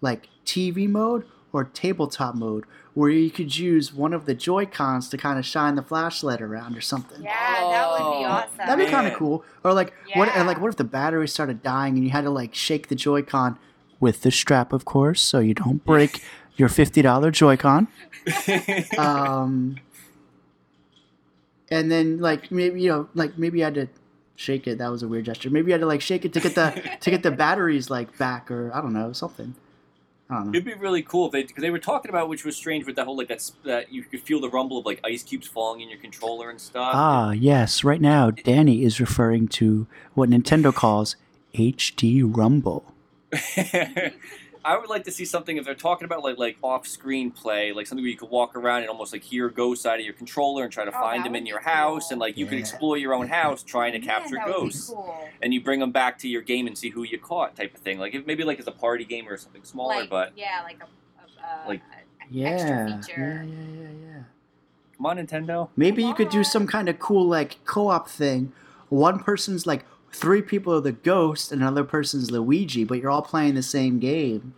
like TV mode or tabletop mode, where you could use one of the Joy Cons to kind of shine the flashlight around or something? yeah, that would be Oh, awesome. That'd be kind of cool. Or like what? Yeah. And like what if the battery started dying and you had to like shake the Joy-Con with the strap, of course, so you don't break your fifty dollar Joy-Con. Um, and then like maybe you know like maybe I had to shake it. That was a weird gesture. Maybe I had to like shake it to get the to get the batteries like back or I don't know something. I don't know. It'd be really cool if they because they were talking about which was strange with that whole like that's that you could feel the rumble of like ice cubes falling in your controller and stuff. Ah, yes. Right now, Danny is referring to what Nintendo calls HD Rumble. I would like to see something if they're talking about like like off screen play, like something where you could walk around and almost like hear ghosts out of your controller and try to Oh, find them in be your house cool. and like you could explore your own house trying to Man, capture that would be ghosts. cool. And you bring them back to your game and see who you caught, type of thing. Like if, maybe like as a party game or something smaller, Like, but yeah, like a, a, a Like- Yeah. extra feature. Yeah, yeah, yeah, yeah. come on, Nintendo. Maybe you could do some kind of cool like co-op thing. One person's like three people are the ghost, and another person's Luigi, but you're all playing the same game.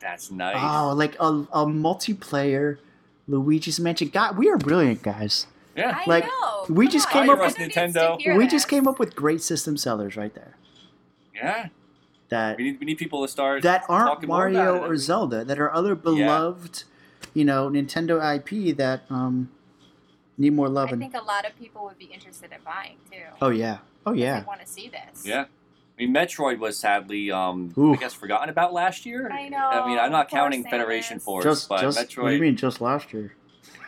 That's nice. Oh, like a, a multiplayer Luigi's Mansion. God, we are brilliant, guys. yeah. I Like, know. we Come just on, came up with- everyone needs to Nintendo. we this. just came up with great system sellers right there. Yeah. That We need we need people to start that aren't talking more about Mario it. or Zelda. That are other beloved, you know, Nintendo IP that um need more love. I think a lot of people would be interested in buying too. oh yeah, oh 'cause yeah. They want to see this. Yeah. I mean, Metroid was sadly, um, I guess, forgotten about last year. I know, I mean, I'm not counting Samus. Federation Force, Just, but just Metroid. what do you mean? Just last year?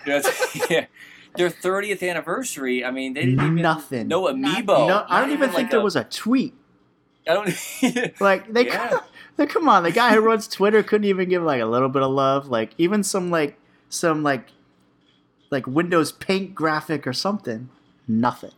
Yes, yeah. their 30th anniversary. I mean, they didn't even Nothing. no amiibo. no, I don't Not even think like there a- was a tweet. I don't. Like they, Yeah. they come on, the guy who runs Twitter couldn't even give like a little bit of love. Like even some like some like like Windows Paint graphic or something. Nothing.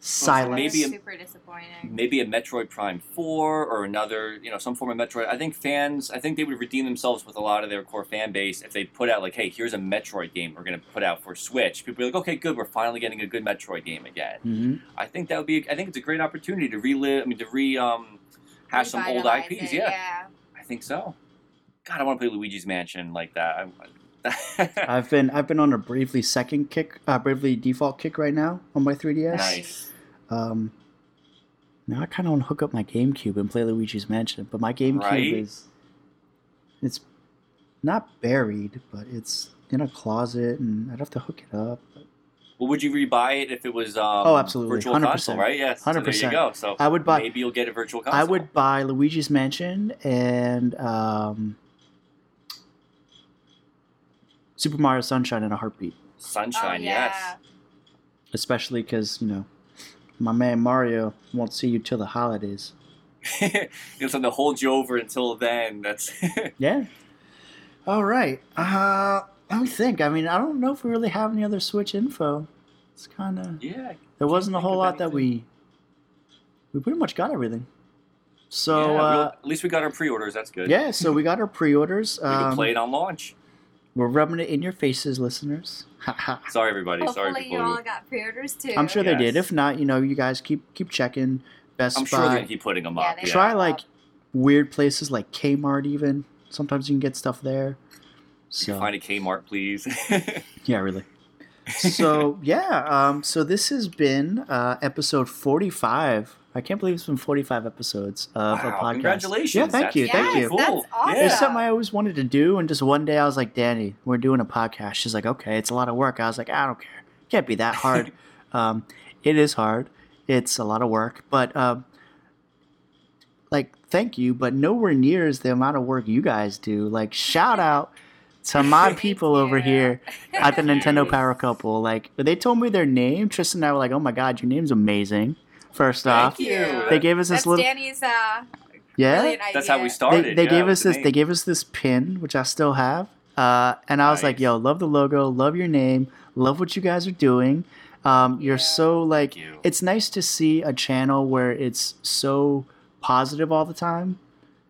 Silence. maybe a- super disappointing. maybe a Metroid Prime 4 or another, you know, some form of Metroid. I think fans, I think they would redeem themselves with a lot of their core fan base if they put out like, hey, here's a Metroid game we're going to put out for Switch. People are like, okay, good, we're finally getting a good Metroid game again. Mhm. I think that would be, I think it's a great opportunity to relive, I mean, to re, um, hash some old IPs. it, Yeah, yeah. I think so. God, I want to play Luigi's Mansion like that. I, I've been I've been on a Bravely second kick, uh, Bravely default kick right now on my 3DS. nice. Um, now I kind of want to hook up my GameCube and play Luigi's Mansion, but my GameCube Right? is it's not buried, but it's in a closet, and I'd have to hook it up. Well, would you rebuy it if it was um, Oh, absolutely. virtual 100%. console, right? Yes. So there 100%. you go. So I would buy. maybe you'll get a virtual console. I would buy Luigi's Mansion and um, Super Mario Sunshine in a heartbeat, Sunshine, oh, yeah. especially because you know my man Mario won't see you till the holidays. yes. it's something to hold you over until then. That's Yeah. All right. Uh, let me think. I mean, I don't know if we really have any other Switch info. It's kind of yeah. there wasn't a whole of lot that we we pretty much got everything. So yeah, uh, at least we got our pre-orders. That's good. yeah, so we got our pre-orders. we can Um, play it on launch. We're rubbing it in your faces, listeners. Sorry, everybody. Sorry, Hopefully people. you all got pre-orders too. I'm sure they did. If not, you know, you guys keep keep checking. Best I'm Buy. sure they're keep putting them Yeah, up. they Yeah. Try Yeah. like weird places like Kmart. Even sometimes you can get stuff there. You So find a Kmart, please. yeah, really. so yeah, um, so this has been uh, episode forty-five. I can't believe it's been forty-five episodes of a podcast. congratulations. Yeah, thank That's you, yes, thank you. cool. That's awesome. It's something I always wanted to do, and just one day I was like, Danny, we're doing a podcast. She's like, okay, it's a lot of work. I was like, I don't care. It Can't be that hard. um, it is hard. It's a lot of work, but um, like, thank you, but nowhere near is the amount of work you guys do. Like, shout out to my Thank people over here at the Nintendo. Power Couple. Like, they told me their name, Tristan and I were like, oh my god, your name's amazing. First Thank off, you. they gave us this That's little Danny's uh, yeah. brilliant idea. That's how we started. they yeah, gave us the this. name. They gave us this pin, which I still have. Uh, and I was like, "Yo, love the logo, love your name, love what you guys are doing. Um, you're Yeah. so like, Thank you. it's nice to see a channel where it's so positive all the time.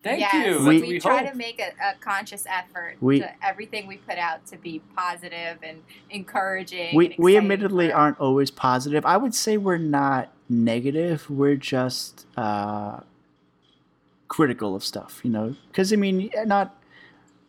Thank yes, you. We- We, we, try hope. to make a, a conscious effort We- to everything we put out to be positive and encouraging. We and we admittedly aren't always positive. I would say we're not negative. We're just uh, critical of stuff, you know. Because I mean, not.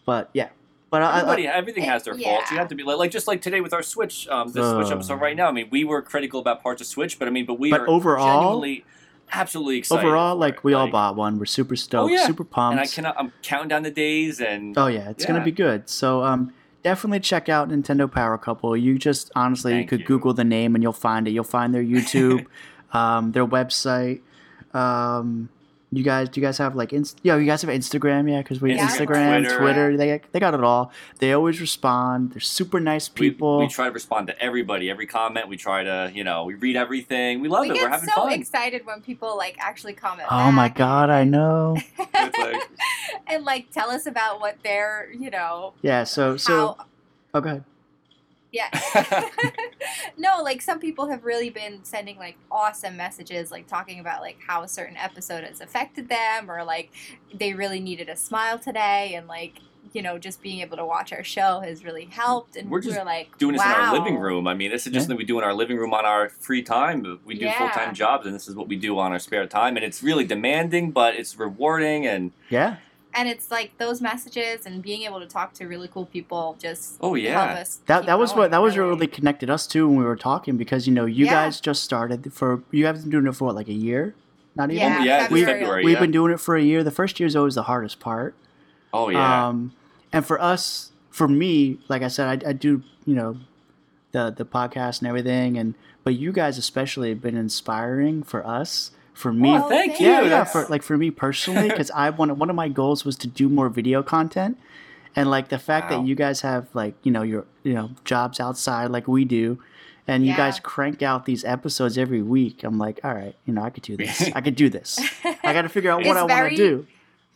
But yeah, but I, I, Everybody, everything has their faults. You have to be like, like just like today with our Switch, um, this Switch Uh. episode right now. I mean, we were critical about parts of Switch, but I mean, but we But are overall- genuinely, absolutely excited. overall, like we all bought one. We're super stoked, yeah. super pumped. and I cannot. I'm counting down the days, and Oh yeah, it's gonna be good. So um, definitely check out Nintendo Power Couple. You just honestly you could you. Google the name and you'll find it. You'll find their YouTube, um, their website. Um, you guys, do you guys have like, inst- yeah, you guys have Instagram, yeah, because we have Instagram, Instagram, Twitter. Twitter. They they got it all. They always respond. They're super nice people. we try to respond to everybody, every comment. We try to, you know, we read everything. We love we it. We're having so fun. excited when people like actually comment. oh my god, I know. Like- and like tell us about what they're, you know, Yeah. So so. how Oh, go ahead. Yeah. no, like some people have really been sending like awesome messages, like talking about like how a certain episode has affected them, or like they really needed a smile today, and like you know just being able to watch our show has really helped. And We're just we're like doing this in our living room. I mean, this is just Yeah. something we do in our living room on our free time. We do Yeah. full time jobs, and this is what we do on our spare time. And it's really demanding, but it's rewarding. And Yeah. And it's like those messages and being able to talk to really cool people just Oh, help yeah. us. That that was what that was really. really connected us too when we were talking because you know you Yeah. guys just started for you guys been doing it for what like a year, not even. Yeah, yeah, we- February. February. We've yeah. been doing it for a year. The first year is always the hardest part. oh yeah. Um, and for us, for me, like I said, I, I do you know the the podcast and everything, and but you guys especially have been inspiring for us. For me, Oh, thank thank you. yeah, yeah. For like for me personally, because I wanted one of my goals was to do more video content, and like the fact Wow. that you guys have like you know your you know jobs outside like we do and you guys crank out these episodes every week i'm like all right you know i could do this i could do this i gotta figure out what i want to do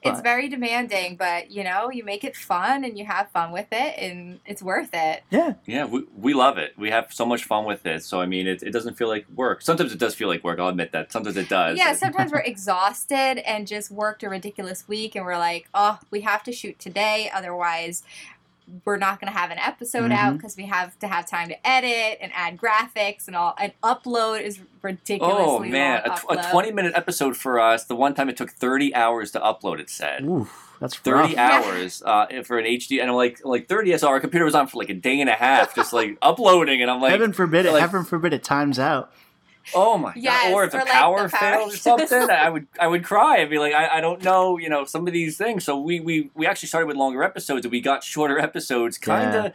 it's very demanding, but you know, you make it fun and you have fun with it, and it's worth it. yeah Yeah, we, we love it. We have so much fun with it. So I mean, it, it doesn't feel like work. Sometimes it does feel like work. I'll admit that. Sometimes it does. Yeah, sometimes we're exhausted and just worked a ridiculous week, and we're like, oh, we have to shoot today, otherwise, we're not going to have an episode out Mhm. because we have to have time to edit and add graphics and all. And upload is ridiculously Oh man, long. a, a twenty-minute episode for us. The one time it took thirty hours to upload. It said. Oof, that's Thirty rough. hours uh, for an HD, and I'm like, like thirty. So our computer was on for like a day and a half, just like uploading, and I'm like, heaven forbid it like- heaven forbid it times out oh my Yes, god! Or if the or, like, power the power failed or something, I would, I would cry. I'd be like, I, I don't know, you know, some of these things. So we, we, we actually started with longer episodes, and we got shorter episodes, kind of. Yeah.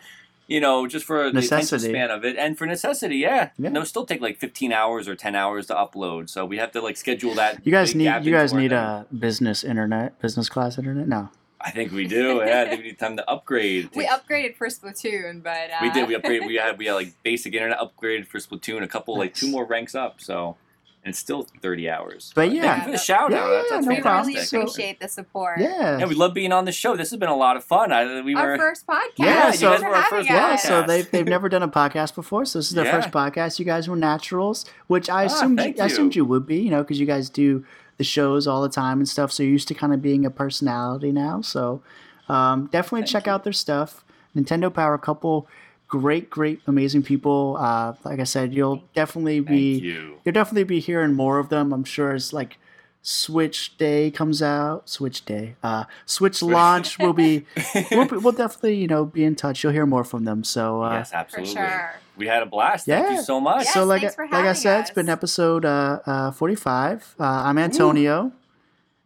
You know, just for the attention span of it, and for necessity, yeah. Yeah. No, still take like 15 hours or 10 hours to upload, so we have to like schedule that. you guys need you guys need a business internet business class internet no I think we do. Yeah, I think we need time to upgrade. We upgraded for Splatoon, but uh, We did. We upgraded. We had we had like basic internet upgraded for Splatoon. A couple like two more ranks up. So, and it's still thirty hours. But thank yeah. you for the shout Yeah, out. That's, yeah, that's no we problem. really appreciate the support. yeah Yeah, we love being on the show. This has been a lot of fun. I, we Our were. first podcast. Yeah, Thanks so- you guys were our having first Yeah, us. so they've, they've never done a podcast before, so this is their Yeah. first podcast. You guys were naturals, which I Ah, assumed thank I assumed you. you would be, you know, because you guys do the shows all the time and stuff. So you're used to kind of being a personality now. So um, definitely Thank check you. out their stuff. Nintendo Power, couple great, great, amazing people. Uh, like I said, you'll definitely be you. you'll definitely be hearing more of them. I'm sure as like Switch Day comes out, Switch Day, uh, Switch launch will be. We'll, be, we'll definitely, you know, be in touch. You'll hear more from them. So, uh, yes, For absolutely. sure. We had a blast. Thank Yeah. you so much. Yes, so like thanks for like I having said, it's been episode uh, uh, 45. Uh, I'm Antonio,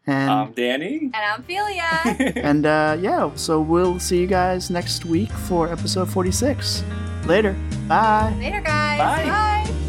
and I'm Danny. And I'm Felia. and uh, yeah, so we'll see you guys next week for episode 46. Later, bye. Later, guys. Bye. Bye.